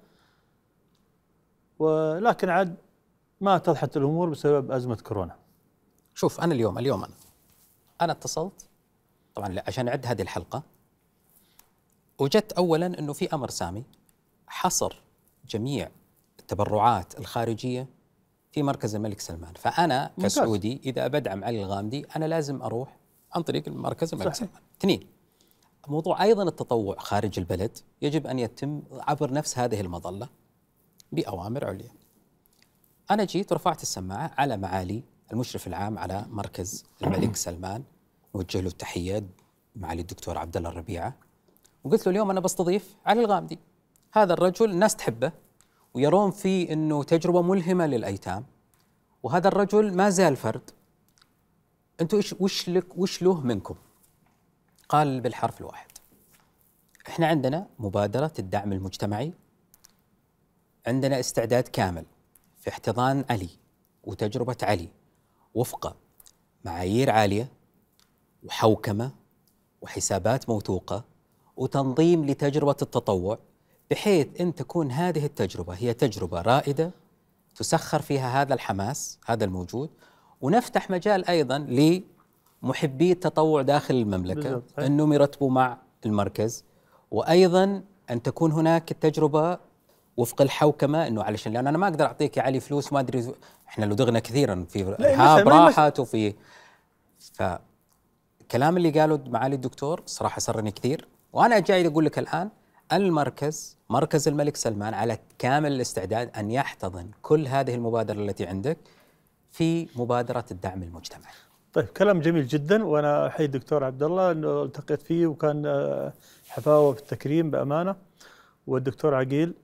ولكن عاد ما اتضحت الأمور بسبب أزمة كورونا. شوف أنا اليوم اليوم أنا أنا اتصلت طبعا عشان أعد هذه الحلقة وجدت اولا إنه في أمر سامي. حصر جميع التبرعات الخارجية في مركز الملك سلمان. فأنا ممتاز. كسعودي إذا بدعم علي الغامدي أنا لازم أروح عن طريق المركز الملك صحيح. سلمان. اثنين موضوع أيضا التطوع خارج البلد يجب أن يتم عبر نفس هذه المظلة بأوامر عليا. أنا جيت ورفعت السماعة على معالي المشرف العام على مركز الملك سلمان. نوجه له التحية معالي الدكتور عبد الله الربيعة. وقلت له اليوم أنا بستضيف علي الغامدي. هذا الرجل الناس تحبه ويرون فيه أنه تجربة ملهمة للأيتام. وهذا الرجل ما زال فرد. أنتوا إيش وش لك وش له منكم؟ قال بالحرف الواحد. إحنا عندنا مبادرة الدعم المجتمعي. عندنا استعداد كامل في احتضان علي وتجربة علي. وفق معايير عالية وحوكمة وحسابات موثوقة. وتنظيم لتجربة التطوع بحيث أن تكون هذه التجربة هي تجربة رائدة تسخر فيها هذا الحماس هذا الموجود ونفتح مجال أيضا لمحبي التطوع داخل المملكة. أنهم يرتبوا مع المركز وأيضا أن تكون هناك التجربة وفق الحوكمة إنه علشان لأن أنا ما أقدر أعطيك يا علي فلوس ما أدري إحنا لدغنا كثيرا في ارهاب راحت وفي فالكلام اللي قاله معالي الدكتور صراحة سرني كثير. وأنا جاي أقول لك الآن المركز مركز الملك سلمان على كامل الاستعداد أن يحتضن كل هذه المبادرة التي عندك في مبادرة الدعم المجتمعي. طيب كلام جميل جدا وأنا احيي الدكتور عبد الله انه التقيت فيه وكان آه، حفاوه في التكريم بأمانة. والدكتور عقيل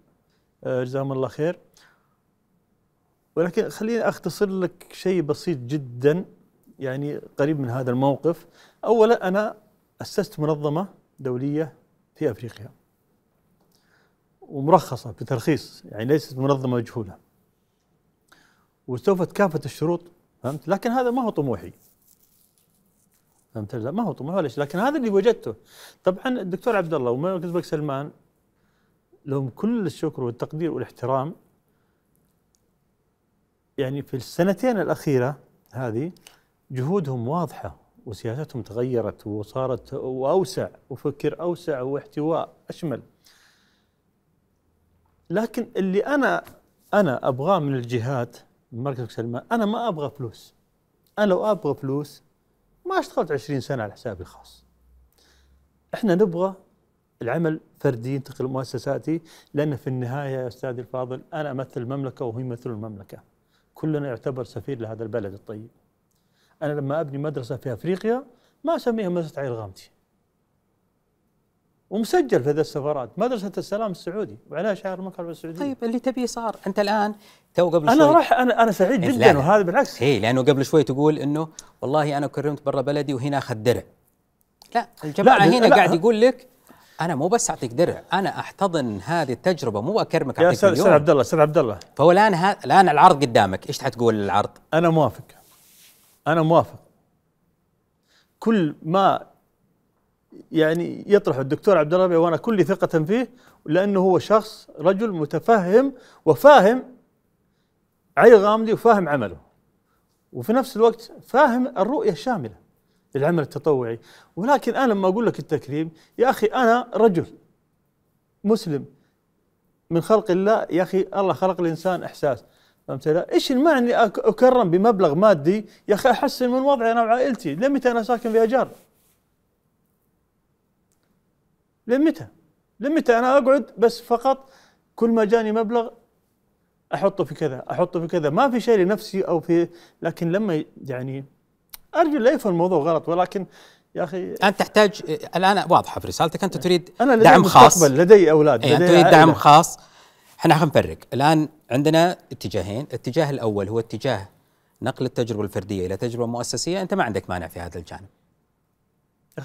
آه، جزاهم الله خير. ولكن خليني أختصر لك شيء بسيط جدا يعني قريب من هذا الموقف. اولا أنا أسست منظمة دولية في أفريقيا ومرخصة بترخيص يعني ليست منظمة مجهولة. واستوفت كافة الشروط فهمت؟ لكن هذا ما هو طموحي. فهمت؟ لا ما هو طموحي ولا شيء لكن هذا اللي وجدته. طبعا الدكتور عبد الله ومركز بك سلمان لهم كل الشكر والتقدير والاحترام. يعني في السنتين الأخيرة هذه جهودهم واضحة. وسياستهم تغيرت وصارت وأوسع وفكر أوسع واحتواء أشمل لكن اللي أنا أنا أبغاه من الجهات من مركز سلمان أنا ما أبغى فلوس أنا لو أبغى فلوس ما أشتغلت 20 سنة على حسابي الخاص إحنا نبغى العمل فردي ينتقل مؤسساتي لأن في النهاية يا أستاذي الفاضل أنا أمثل المملكة وهم يمثلون المملكة. كلنا يعتبر سفير لهذا البلد الطيب. أنا لما أبني مدرسة في أفريقيا ما أسميها مدرسة علي الغامدي. ومسجل في ذا السفارات مدرسة السلام السعودي. وعليها شعار المملكه السعودية. طيب اللي تبيه صار. أنت الآن تو قبل أنا شوي. راح أنا أنا سعيد لا، جدا لا. وهذا بالعكس. اي لأنه قبل شوي تقول إنه والله أنا كرمت برا بلدي وهنا أخذ درع. لا الجماعة لا، هنا لا. قاعد يقول لك أنا مو بس أعطيك درع أنا أحتضن هذه التجربة مو أكرمك يا أعطيك أستاذ أستاذ مليون. عبد الله أستاذ عبد الله. فهو الآن ها الآن العرض قدامك إيش حتقول للعرض أنا موافق. أنا موافق. كل ما يعني يطرح الدكتور عبد الله وأنا كل ثقة فيه لأنه هو شخص رجل متفهم وفاهم علي غامدي وفاهم عمله. وفي نفس الوقت فاهم الرؤية الشاملة للعمل التطوعي. ولكن أنا لما أقول لك التكريم يا أخي أنا رجل مسلم من خلق الله يا أخي الله خلق الإنسان إحساس. فهمت لا؟ إيش المعنى إني أكرم بمبلغ مادي يا أخي أحسن من وضعي أنا وعائلتي، لمتى أنا ساكن في أجار؟ لمتى؟ لمتى أنا أقعد بس فقط كل ما جاني مبلغ أحطه في كذا، أحطه في كذا، ما في شيء لنفسي أو في لكن لما يعني أرجو لا يفهم الموضوع غلط ولكن يا أخي أنت تحتاج الآن واضحة في رسالتك أنت تريد أنا لدي دعم خاص لدي أولاد انت لدي تريد دعم. خاص إحنا خلينا نفرق. الآن عندنا اتجاهين. الاتجاه الأول هو اتجاه نقل التجربة الفردية إلى تجربة مؤسسية. أنت ما عندك مانع في هذا الجانب.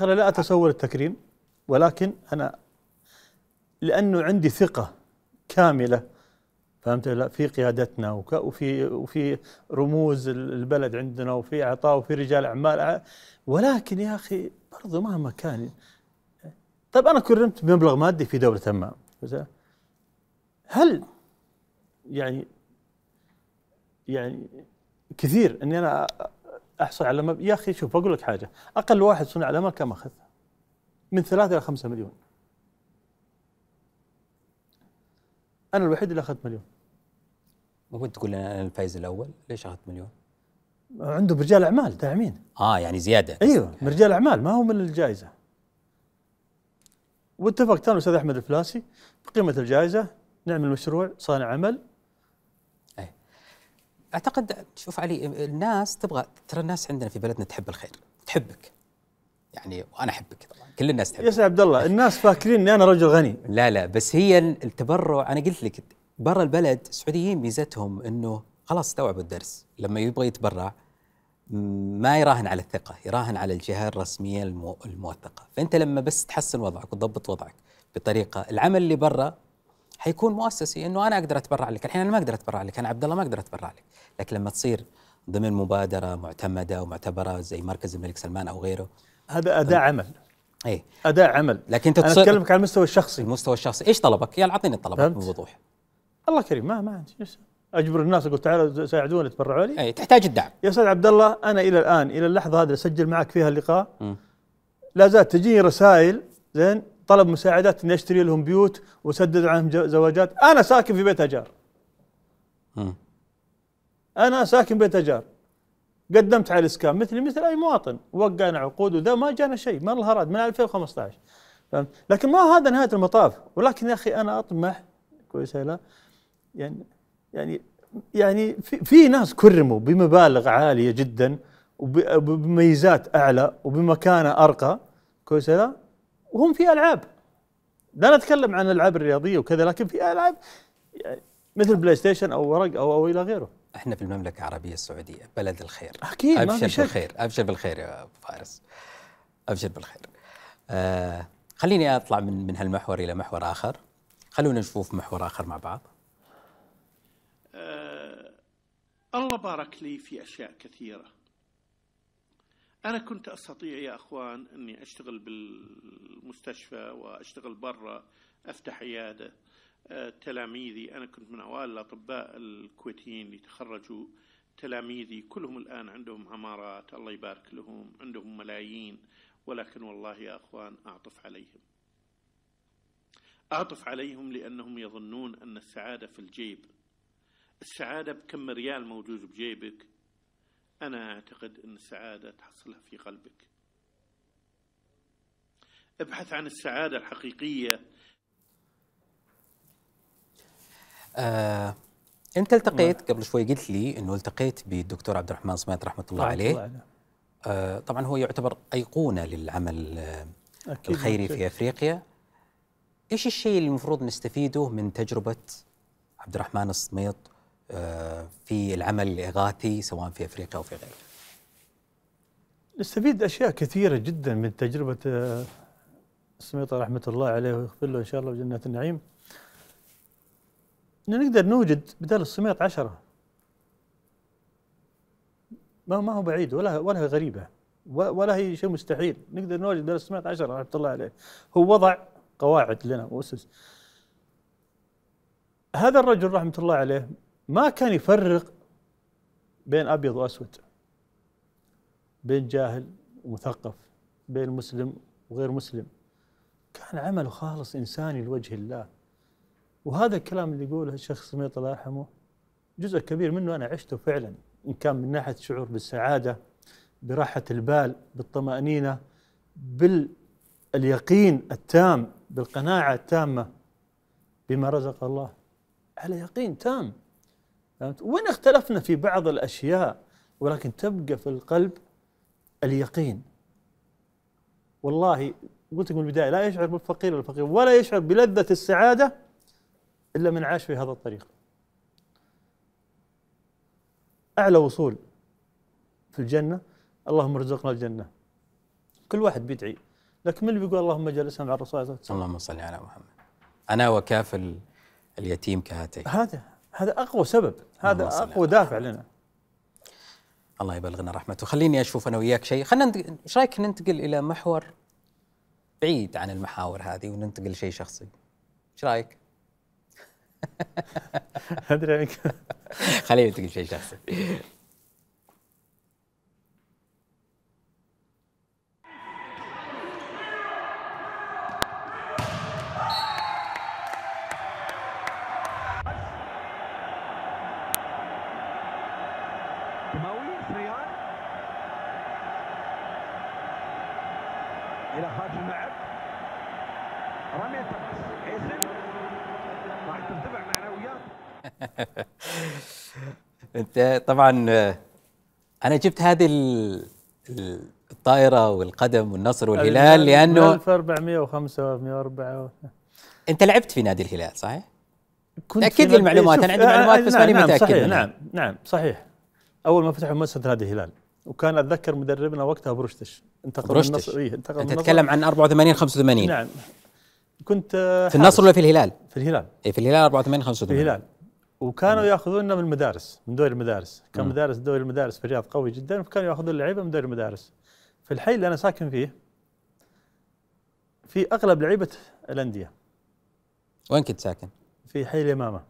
أنا لا أتصور التكريم ولكن أنا لأنه عندي ثقة كاملة فهمت؟ لا في قيادتنا وفي وفي رموز ال- البلد عندنا وفي عطاء وفي رجال أعمال. ولكن يا أخي برضو مهما كان. طيب أنا كرمت بمبلغ مادي في دولة ما هل يعني يعني كثير إني أنا أحصل على مب... يا أخي شوف أقول لك حاجة. أقل واحد صنع العمل كم اخذ؟ من ثلاثة إلى خمسة مليون. أنا الوحيد اللي أخذت مليون. ممكن تقول أنا الفايز الأول؟ ليش أخذت مليون؟ عنده برجال أعمال داعمين. آه يعني زيادة. أيوه من رجال أعمال ما هو من الجائزة. واتفقت أنا والاستاذ أحمد الفلاسي بقيمه الجائزة. نعمل مشروع صانع عمل. أعتقد شوف علي الناس تبغى ترى الناس عندنا في بلدنا تحب الخير تحبك. يعني وأنا أحبك طبعا كل الناس يا تحبك سيدي عبد الله الناس فاكرين إني أنا رجل غني. لا لا بس هي التبرع أنا قلت لك برا البلد السعوديين ميزتهم إنه خلاص استوعبوا الدرس. لما يبغى يتبرع ما يراهن على الثقة يراهن على الجهة الرسمية المو- الموثقة. فأنت لما بس تحسن وضعك وتضبط وضعك بطريقة العمل اللي برا حيكون مؤسسي إنه أنا أقدر أتبرع لك. الحين أنا ما أقدر أتبرع لك. أنا عبد الله ما أقدر أتبرع لك. لكن لما تصير ضمن مبادرة معتمدة ومعتبرة زي مركز الملك سلمان أو غيره هذا اداء عمل. اي اداء عمل. لكن أنت أنا تصير اتكلمك على المستوى الشخصي. المستوى الشخصي. إيش طلبك؟ يلا أعطيني فهمت؟ بوضوح. الله كريم. ما ما عندي؟ أجبر الناس أقول تعالوا ساعدوني تبرعوا لي. اي تحتاج الدعم. يا أستاذ عبد الله أنا إلى الآن إلى اللحظة هذه اللي أسجل معك فيها اللقاء. لا زالت تجيني رسائل زين طلب مساعدات اني اشتري لهم بيوت واسدد عنهم زواجات. أنا ساكن في بيت أجار. أنا ساكن بيت أجار. قدمت على الإسكان. مثلي مثل أي مواطن. وقعنا عقود وذا ما جانا شيء. ما الله اراد من 2015 فهمت؟ لكن ما هذا نهاية المطاف. ولكن يا أخي أنا أطمح. كويس لا؟ يعني يعني يعني في, في ناس كرموا بمبالغ عالية جدا وب- وبميزات أعلى وبمكانة أرقى. كويس لا؟ وهم في ألعاب. لا نتكلم عن الالعاب الرياضية وكذا لكن في ألعاب مثل PlayStation أو ورق أو أو إلى غيره. إحنا في المملكة العربية السعودية بلد الخير. أكيد ما في أبشر شك. بالخير أبشر بالخير يا أبو فارس. أبشر بالخير. آه خليني أطلع من من هالمحور إلى محور آخر. خلونا نشوف محور آخر مع بعض. الله بارك لي في أشياء كثيرة. أنا كنت أستطيع يا أخوان أني أشتغل بالمستشفى وأشتغل برا أفتح عيادة آه، تلاميذي. أنا كنت من أوائل الأطباء الكويتيين اللي تخرجوا. تلاميذي كلهم الآن عندهم عمارات الله يبارك لهم عندهم ملايين. ولكن والله يا أخوان أعطف عليهم. أعطف عليهم لأنهم يظنون أن السعادة في الجيب. السعادة بكم ريال موجود بجيبك؟ أنا أعتقد أن السعادة تحصلها في قلبك. ابحث عن السعادة الحقيقية. آه أنت التقيت قبل شوي قلت لي إنه التقيت بالدكتور عبد الرحمن صميت رحمة الله عليه. آه طبعا هو يعتبر أيقونة للعمل آه أكيد الخيري أكيد. في أفريقيا. إيش الشيء اللي المفروض نستفيده من تجربة عبد الرحمن الصميط في العمل الإغاثي سواء في أفريقيا أو في غيره. نستفيد أشياء كثيرة جدا من تجربة آه، السميطة رحمة الله عليه ويغفر له إن شاء الله بجنات النعيم. إن نقدر نوجد بدل السميط عشرة. ما ما هو بعيد ولا ولا هي غريبة ولا هي شيء مستحيل. نقدر نوجد بدل السميط عشرة رحمة الله عليه. هو وضع قواعد لنا وأسس. هذا الرجل رحمة الله عليه ما كان يفرق بين أبيض وأسود بين جاهل ومثقف بين مسلم وغير مسلم. كان عمله خالص إنساني لوجه الله. وهذا الكلام اللي يقوله الشيخ سميط الله يرحمه جزء كبير منه أنا عشته فعلا. إن كان من ناحية الشعور بالسعادة براحة البال بالطمأنينة باليقين التام بالقناعة التامة بما رزق الله. على يقين تام. فهمت؟ وين اختلفنا في بعض الأشياء ولكن تبقى في القلب اليقين والله قلت لك من البداية لا يشعر بالفقير والفقير ولا يشعر بلذة السعادة إلا من عاش في هذا الطريق. أعلى وصول في الجنة اللهم ارزقنا الجنة. كل واحد بيدعي لكن من اللي بيقول اللهم جلسنا مع الرسول صلى الله عليه وسلم؟ اللهم صل على محمد أنا وكافل اليتيم كهاتين هذا هذا أقوى سبب هذا أقوى دافع لنا. الله يبلغنا رحمته. خليني أشوف أنا وياك شيء. خلينا ننتقل إيش رأيك ننتقل إلى محور بعيد عن المحاور هذه وننتقل لشيء شخصي؟ إيش رأيك؟ أدري. عنك خلينا ننتقل لشيء شخصي. انت طبعا آه، أنا جبت هذه ال- ال- الطائرة والقدم والنصر والهلال لأنه 1405 104 أنت لعبت في نادي الهلال صحيح؟ كنت في لي المعلومات، أنا عندي معلومات بس نعم ماني نعم صحيح منها. نعم نعم صحيح. أول ما فتحوا مؤسسه نادي الهلال وكان أتذكر مدربنا وقتها برشتش انتقل من برشتش النصر إيه انتقل أنت من تتكلم عن 84 85 نعم. كنت آه، في النصر. ولا في الهلال؟ في الهلال. اي في الهلال 84 في 85 الهلال. وكانوا ياخذوننا من المدارس من دوري المدارس. كان. مدارس دوري المدارس في الرياض قوي جدا فكانوا ياخذون اللعيبه من دوري المدارس. في الحي اللي أنا ساكن فيه في أغلب لعيبة الأندية. وين كنت ساكن؟ في حي اليمامة.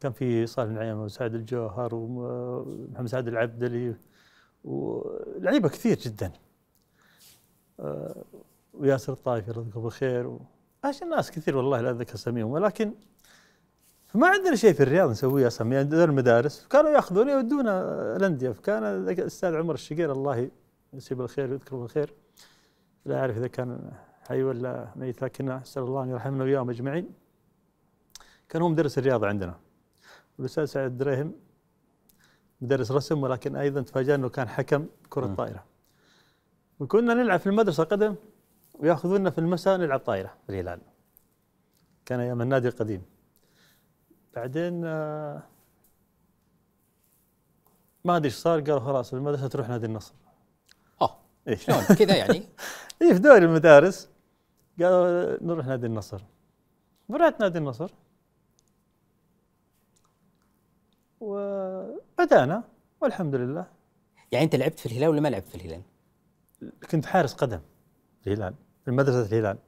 كان في صالح النعيم وسعد الجوهر ومحمد سعد العبدلي ولعيبه كثير جدا. آه، وياسر الطائفي الله يذكره بالخير و... ناس كثير والله لا اتذكر اساميهم ولكن فما عندنا شيء في الرياض نسويه اسامي عندنا المدارس كانوا ياخذونا يودونا الأندية. فكان الأستاذ عمر الشقير الله يمسيه بالخير ويذكره بالخير. لا أعرف إذا كان حي ولا ميت لكن اسال الله أن يرحمنا وياهم أجمعين. كان هو مدرس الرياضة عندنا. والاستاذ سعد الدريهم مدرس رسم ولكن أيضا تفاجأنا إنه كان حكم كرة مم. طائرة. وكنا نلعب في المدرسة قدم ويأخذونا في المساء نلعب طايره في الهلال. كان أيام النادي القديم. بعدين آه، ما أدري إيش صار قالوا خلاص المدرسة تروح نادي النصر. آه إيه. شلون؟ كذا يعني؟ اي في دوري المدارس. قالوا نروح نادي النصر. ورحت نادي النصر. وبدأنا والحمد لله. يعني أنت لعبت في الهلال ولا ما لعبت في الهلال؟ كنت حارس قدم الهلال في مدرسه الهلال.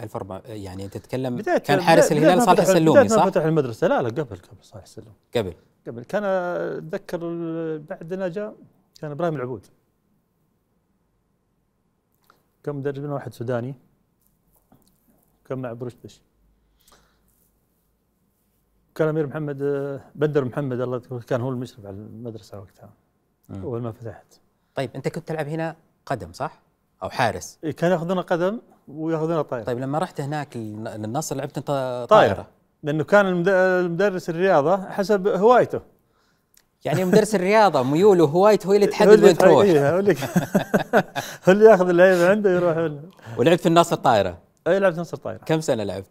1400 يعني تتكلم بداية كان حارس الهلال صالح السلومي صح؟ فتح المدرسة. لا لا قبل قبل صالح السلومي قبل. قبل. كان أتذكر بعدنا جاء كان إبراهيم العبود. كان مدربنا واحد سوداني. كان مع برشتش كان أمير محمد بدر محمد الله يذكره كان هو المشرف على المدرسة وقتها. أول ما فتحت. طيب أنت كنت تلعب هنا قدم صح؟ أو حارس. إيه، كان يأخذون قدم. وياخذون طايره طيب لما رحت هناك للن- للنصر لعبت أنت طايره طايره لأنه كان المد- المدرس الرياضة حسب هوايته. يعني مدرس الرياضة ميوله وهوايته هو اللي تحدد وين تروح. هو اللي ياخذ اللعيبة عنده يروح ولعبت في النصر طايره أي لعبت نصر طايره كم سنة لعبت؟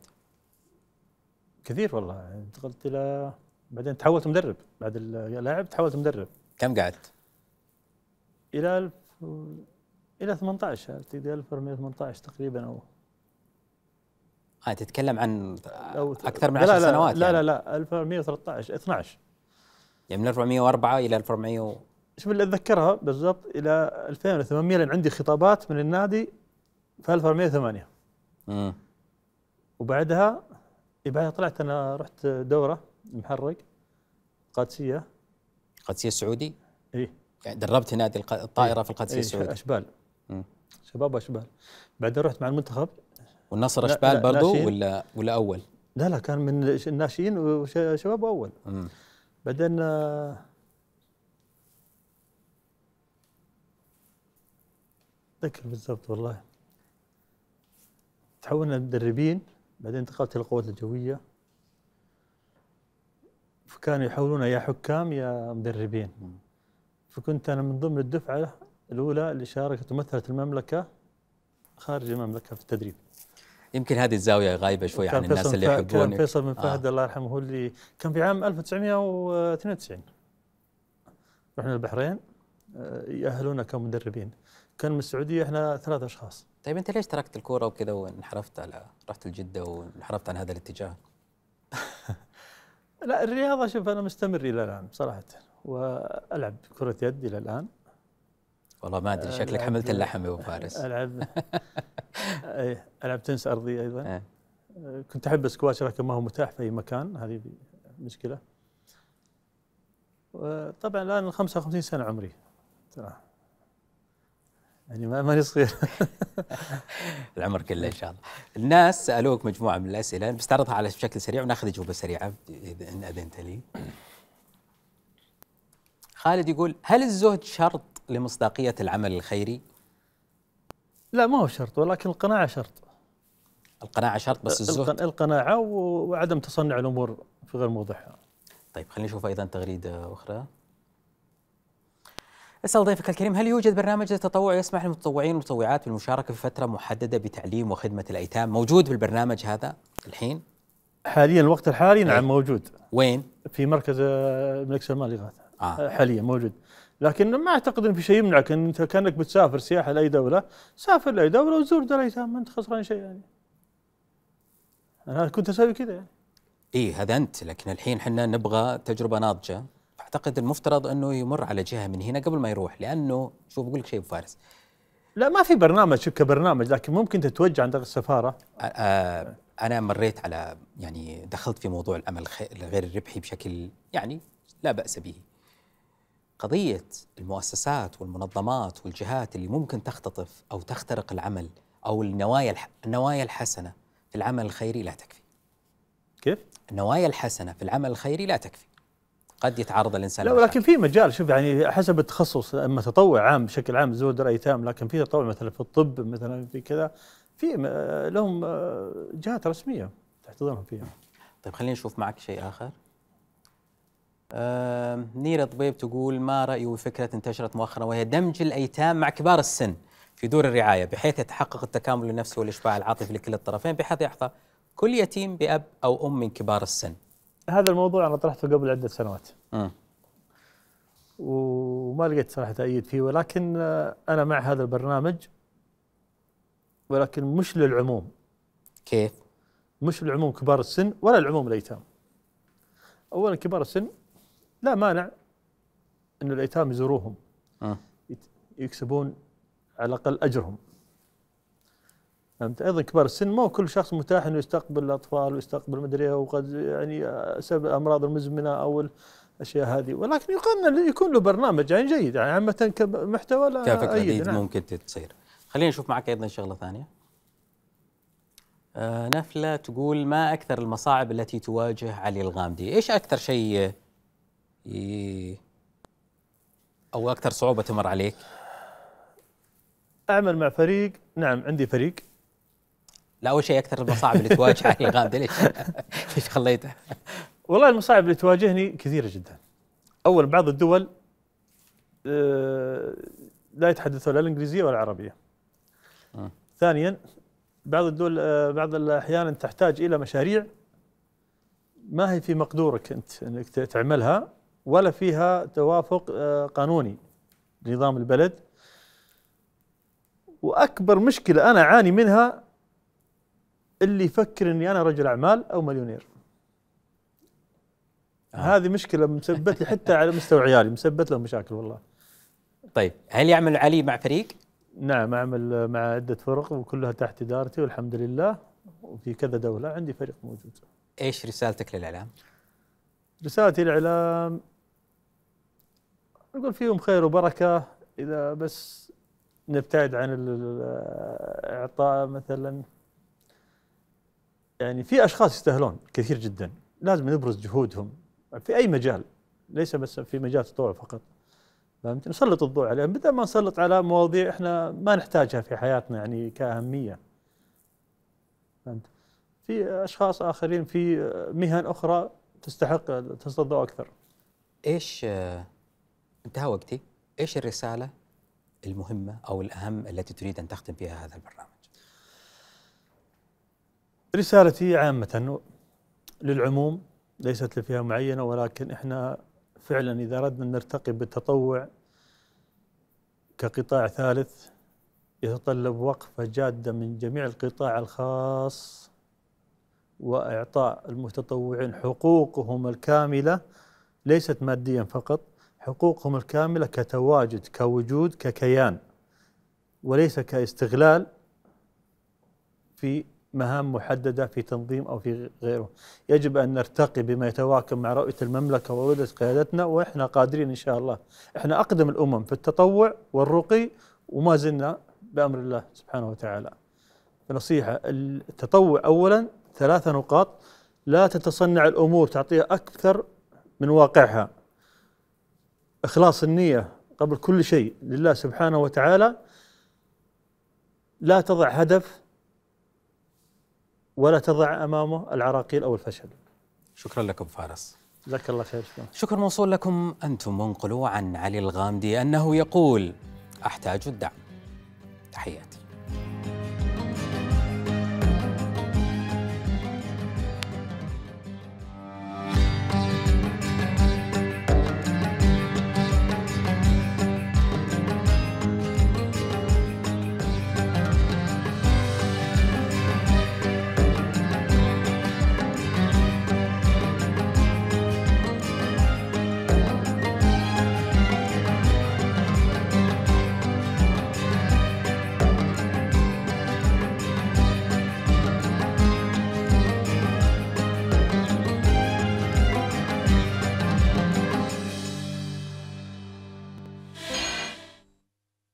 كثير والله. انتقلت إلى بعدين تحولت مدرب. بعد اللاعب تحولت مدرب. كم قعدت؟ إلى ألف إلى 18 تقدر 1418 تقريبا أو. آه تتكلم عن أكثر من لا 10 لا سنوات لا يعني. لا لا 1413 12 يعني من 1404 إلى 1400 و... شوف اللي أتذكرها بالضبط إلى 2800 لأن عندي خطابات من النادي في 1408 مم. وبعدها إيه بعدها طلعت أنا رحت دورة محرق قادسية. القادسيه السعودي؟ اي يعني دربت نادي الطائرة في القادسية إيه السعودي. أشبال. شباب أشبال. بعدين رحت مع المنتخب. والنصر أشبال برضو. ولا ولا أول؟ لا لا كان من الناشئين وشباب أول. مم. بعدين آه، ذكر بالضبط والله. تحولنا مدربين بعدين انتقلت إلى القوات الجوية. فكانوا يحولونا يا حكام يا مدربين. فكنت أنا من ضمن الدفعة الأولى اللي شاركت ومثلت المملكة خارج المملكة في التدريب. يمكن هذه الزاوية غايبة شوي عن الناس اللي فا- كان فيصل بن فهد آه. الله يرحمه هو اللي كان في عام 1992 رحنا البحرين آه، يأهلونا كمدربين. كان من السعودية إحنا ثلاث أشخاص. طيب أنت ليش تركت الكورة وكذا وانحرفت على رحت لجده وانحرفت عن هذا الاتجاه؟ لا الرياضة شوف أنا مستمر إلى الآن صراحة وألعب كرة يد إلى الآن. والله ما أدري شكلك حملت اللحم يا أبو فارس. ألعب. إيه، ألعب تنس أرضي أيضا. إيه. آه، كنت أحب السكواش لكن ما هو متاح في أي مكان. هذه مشكلة. طبعا الآن 55 سنة عمري. ترى. يعني ما ماني صغير. العمر كله إن شاء الله. الناس سألوك مجموعة من الأسئلة. بستعرضها على بشكل سريع وناخذ اجوبه سريعة اذا إن أذنت لي. خالد يقول هل الزهد شرط لمصداقية العمل الخيري؟ لا ما هو شرط ولكن القناعة شرط القناعة شرط بس الزهد الق- القناعة وعدم تصنع الأمور في غير موضعها طيب خلينا نشوف أيضا تغريدة أخرى. أسأل ضيفك الكريم هل يوجد برنامج للتطوع يسمح للمتطوعين والمتطوعات بالمشاركة في فترة محددة بتعليم وخدمة الأيتام؟ موجود بالبرنامج هذا الحين؟ حاليا الوقت الحالي. نعم موجود وين؟ في مركز الملك سلمان لإغاثة آه. حاليا موجود لكن ما أعتقد إن في شيء يمنعك. إن أنت كأنك بتسافر سياحة لأي دولة سافر لأي دولة وزور دار ما أنت خسران شيء يعني. أنا كنت أسوي كذا يعني. إيه هذا أنت. لكن الحين إحنا نبغى تجربة ناضجة. أعتقد المفترض إنه يمر على جهة من هنا قبل ما يروح لأنه شوف بقول لك شيء ابو فارس. لا ما في برنامج كبرنامج لكن ممكن تتوجه عند السفارة. آه، أنا مريت على يعني دخلت في موضوع العمل الغير الربحي بشكل يعني لا بأس به. قضية المؤسسات والمنظمات والجهات اللي ممكن تختطف أو تخترق العمل أو النوايا الح- النوايا الحسنة في العمل الخيري لا تكفي كيف؟ النوايا الحسنة في العمل الخيري لا تكفي قد يتعرض الإنسان لا. ولكن في مجال شوف يعني حسب التخصص أما تطوع عام بشكل عام زور دار ايتام لكن في تطوع مثلا في الطب مثلا في كذا في م- لهم آه، جهات رسمية تحتضنهم فيها طيب خلينا نشوف معك شيء آخر نيرة طبيب تقول ما رأي وفكرة انتشرت مؤخرا وهي دمج الأيتام مع كبار السن في دور الرعاية بحيث يتحقق التكامل النفسي والإشباع العاطفي لكلا الطرفين بحيث يحظى كل يتيم بأب أو أم من كبار السن هذا الموضوع أنا طرحته قبل عدة سنوات مم. وما لقيت صراحة تأييد فيه ولكن أنا مع هذا البرنامج ولكن مش للعموم كيف؟ مش للعموم كبار السن ولا العموم الأيتام اولا كبار السن لا مانع إن الأيتام يزوروهم. يت- يكسبون على الأقل أجرهم. فهمت؟ أيضا كبار السن مو كل شخص متاح إنه يستقبل الأطفال ويستقبل مدري إيه، وقد يعني سبب الامراض المزمنة أو الأشياء هذه. ولكن يكون يكون له برنامج يعني جيد. يعني عامة كمحتوى لا كفكرة أيد، دي نعم. ممكن تصير خلينا نشوف معك أيضا شغلة ثانية. آه نفلة تقول ما أكثر المصاعب التي تواجه علي الغامدي؟ إيش أكثر شيء ي... أو أكثر صعوبة تمر عليك؟ أعمل مع فريق. نعم عندي فريق. لا أول شيء أكثر المصاعب اللي تواجه علي. ليش؟ ليش خليته والله المصاعب اللي تواجهني كثيرة جدا. أول بعض الدول آه، لا يتحدثون لا الإنجليزية ولا العربية. مم. ثانيا بعض الدول آه، بعض الأحيان تحتاج إلى مشاريع ما هي في مقدورك أنت إنك تعملها. ولا فيها توافق آه، قانوني لنظام البلد وأكبر مشكلة أنا أعاني منها اللي يفكر إني أنا رجل أعمال أو مليونير آه. هذه مشكلة مسبت لي حتى على مستوى عيالي مسبت لهم مشاكل والله طيب هل يعمل علي مع فريق؟ نعم أعمل مع عدة فرق وكلها تحت إدارتي والحمد لله وفي كذا دولة عندي فريق موجود إيش رسالتك للإعلام؟ رسالتي للإعلام نقول فيهم خير وبركة. إذا بس نبتعد عن الإعطاء مثلا. يعني في أشخاص يستاهلون كثير جدا. لازم نبرز جهودهم في أي مجال. ليس بس في مجال التطوع فقط. فهمت؟ نسلط الضوء عليهم. بدل ما نسلط على مواضيع إحنا ما نحتاجها في حياتنا يعني كأهمية. فهمت؟ في أشخاص آخرين في مهن أخرى تستحق تسلط الضوء أكثر. إيش انتهى وقتي. إيش الرسالة المهمة أو الأهم التي تريد أن تختم بها هذا البرنامج؟ رسالتي عامة للعموم ليست لفئة معينة ولكن إحنا فعلا إذا أردنا نرتقي بالتطوع كقطاع ثالث يتطلب وقفة جادة من جميع القطاع الخاص وإعطاء المتطوعين حقوقهم الكاملة ليست ماديا فقط حقوقهم الكاملة كتواجد كوجود ككيان وليس كاستغلال في مهام محددة في تنظيم أو في غيره، يجب أن نرتقي بما يتواكب مع رؤية المملكة ورؤيه قيادتنا وإحنا قادرين إن شاء الله، إحنا أقدم الأمم في التطوع والرقي وما زلنا بأمر الله سبحانه وتعالى. نصيحه التطوع اولا ثلاثة نقاط لا تتصنع الأمور تعطيها أكثر من واقعها. إخلاص النية قبل كل شيء لله سبحانه وتعالى لا تضع هدف ولا تضع أمامه العراقيل أو الفشل. شكرا لكم فارس. جزاك الله خير شكرا. شكر موصول لكم أنتم منقلوا عن علي الغامدي أنه يقول أحتاج الدعم. تحياتي.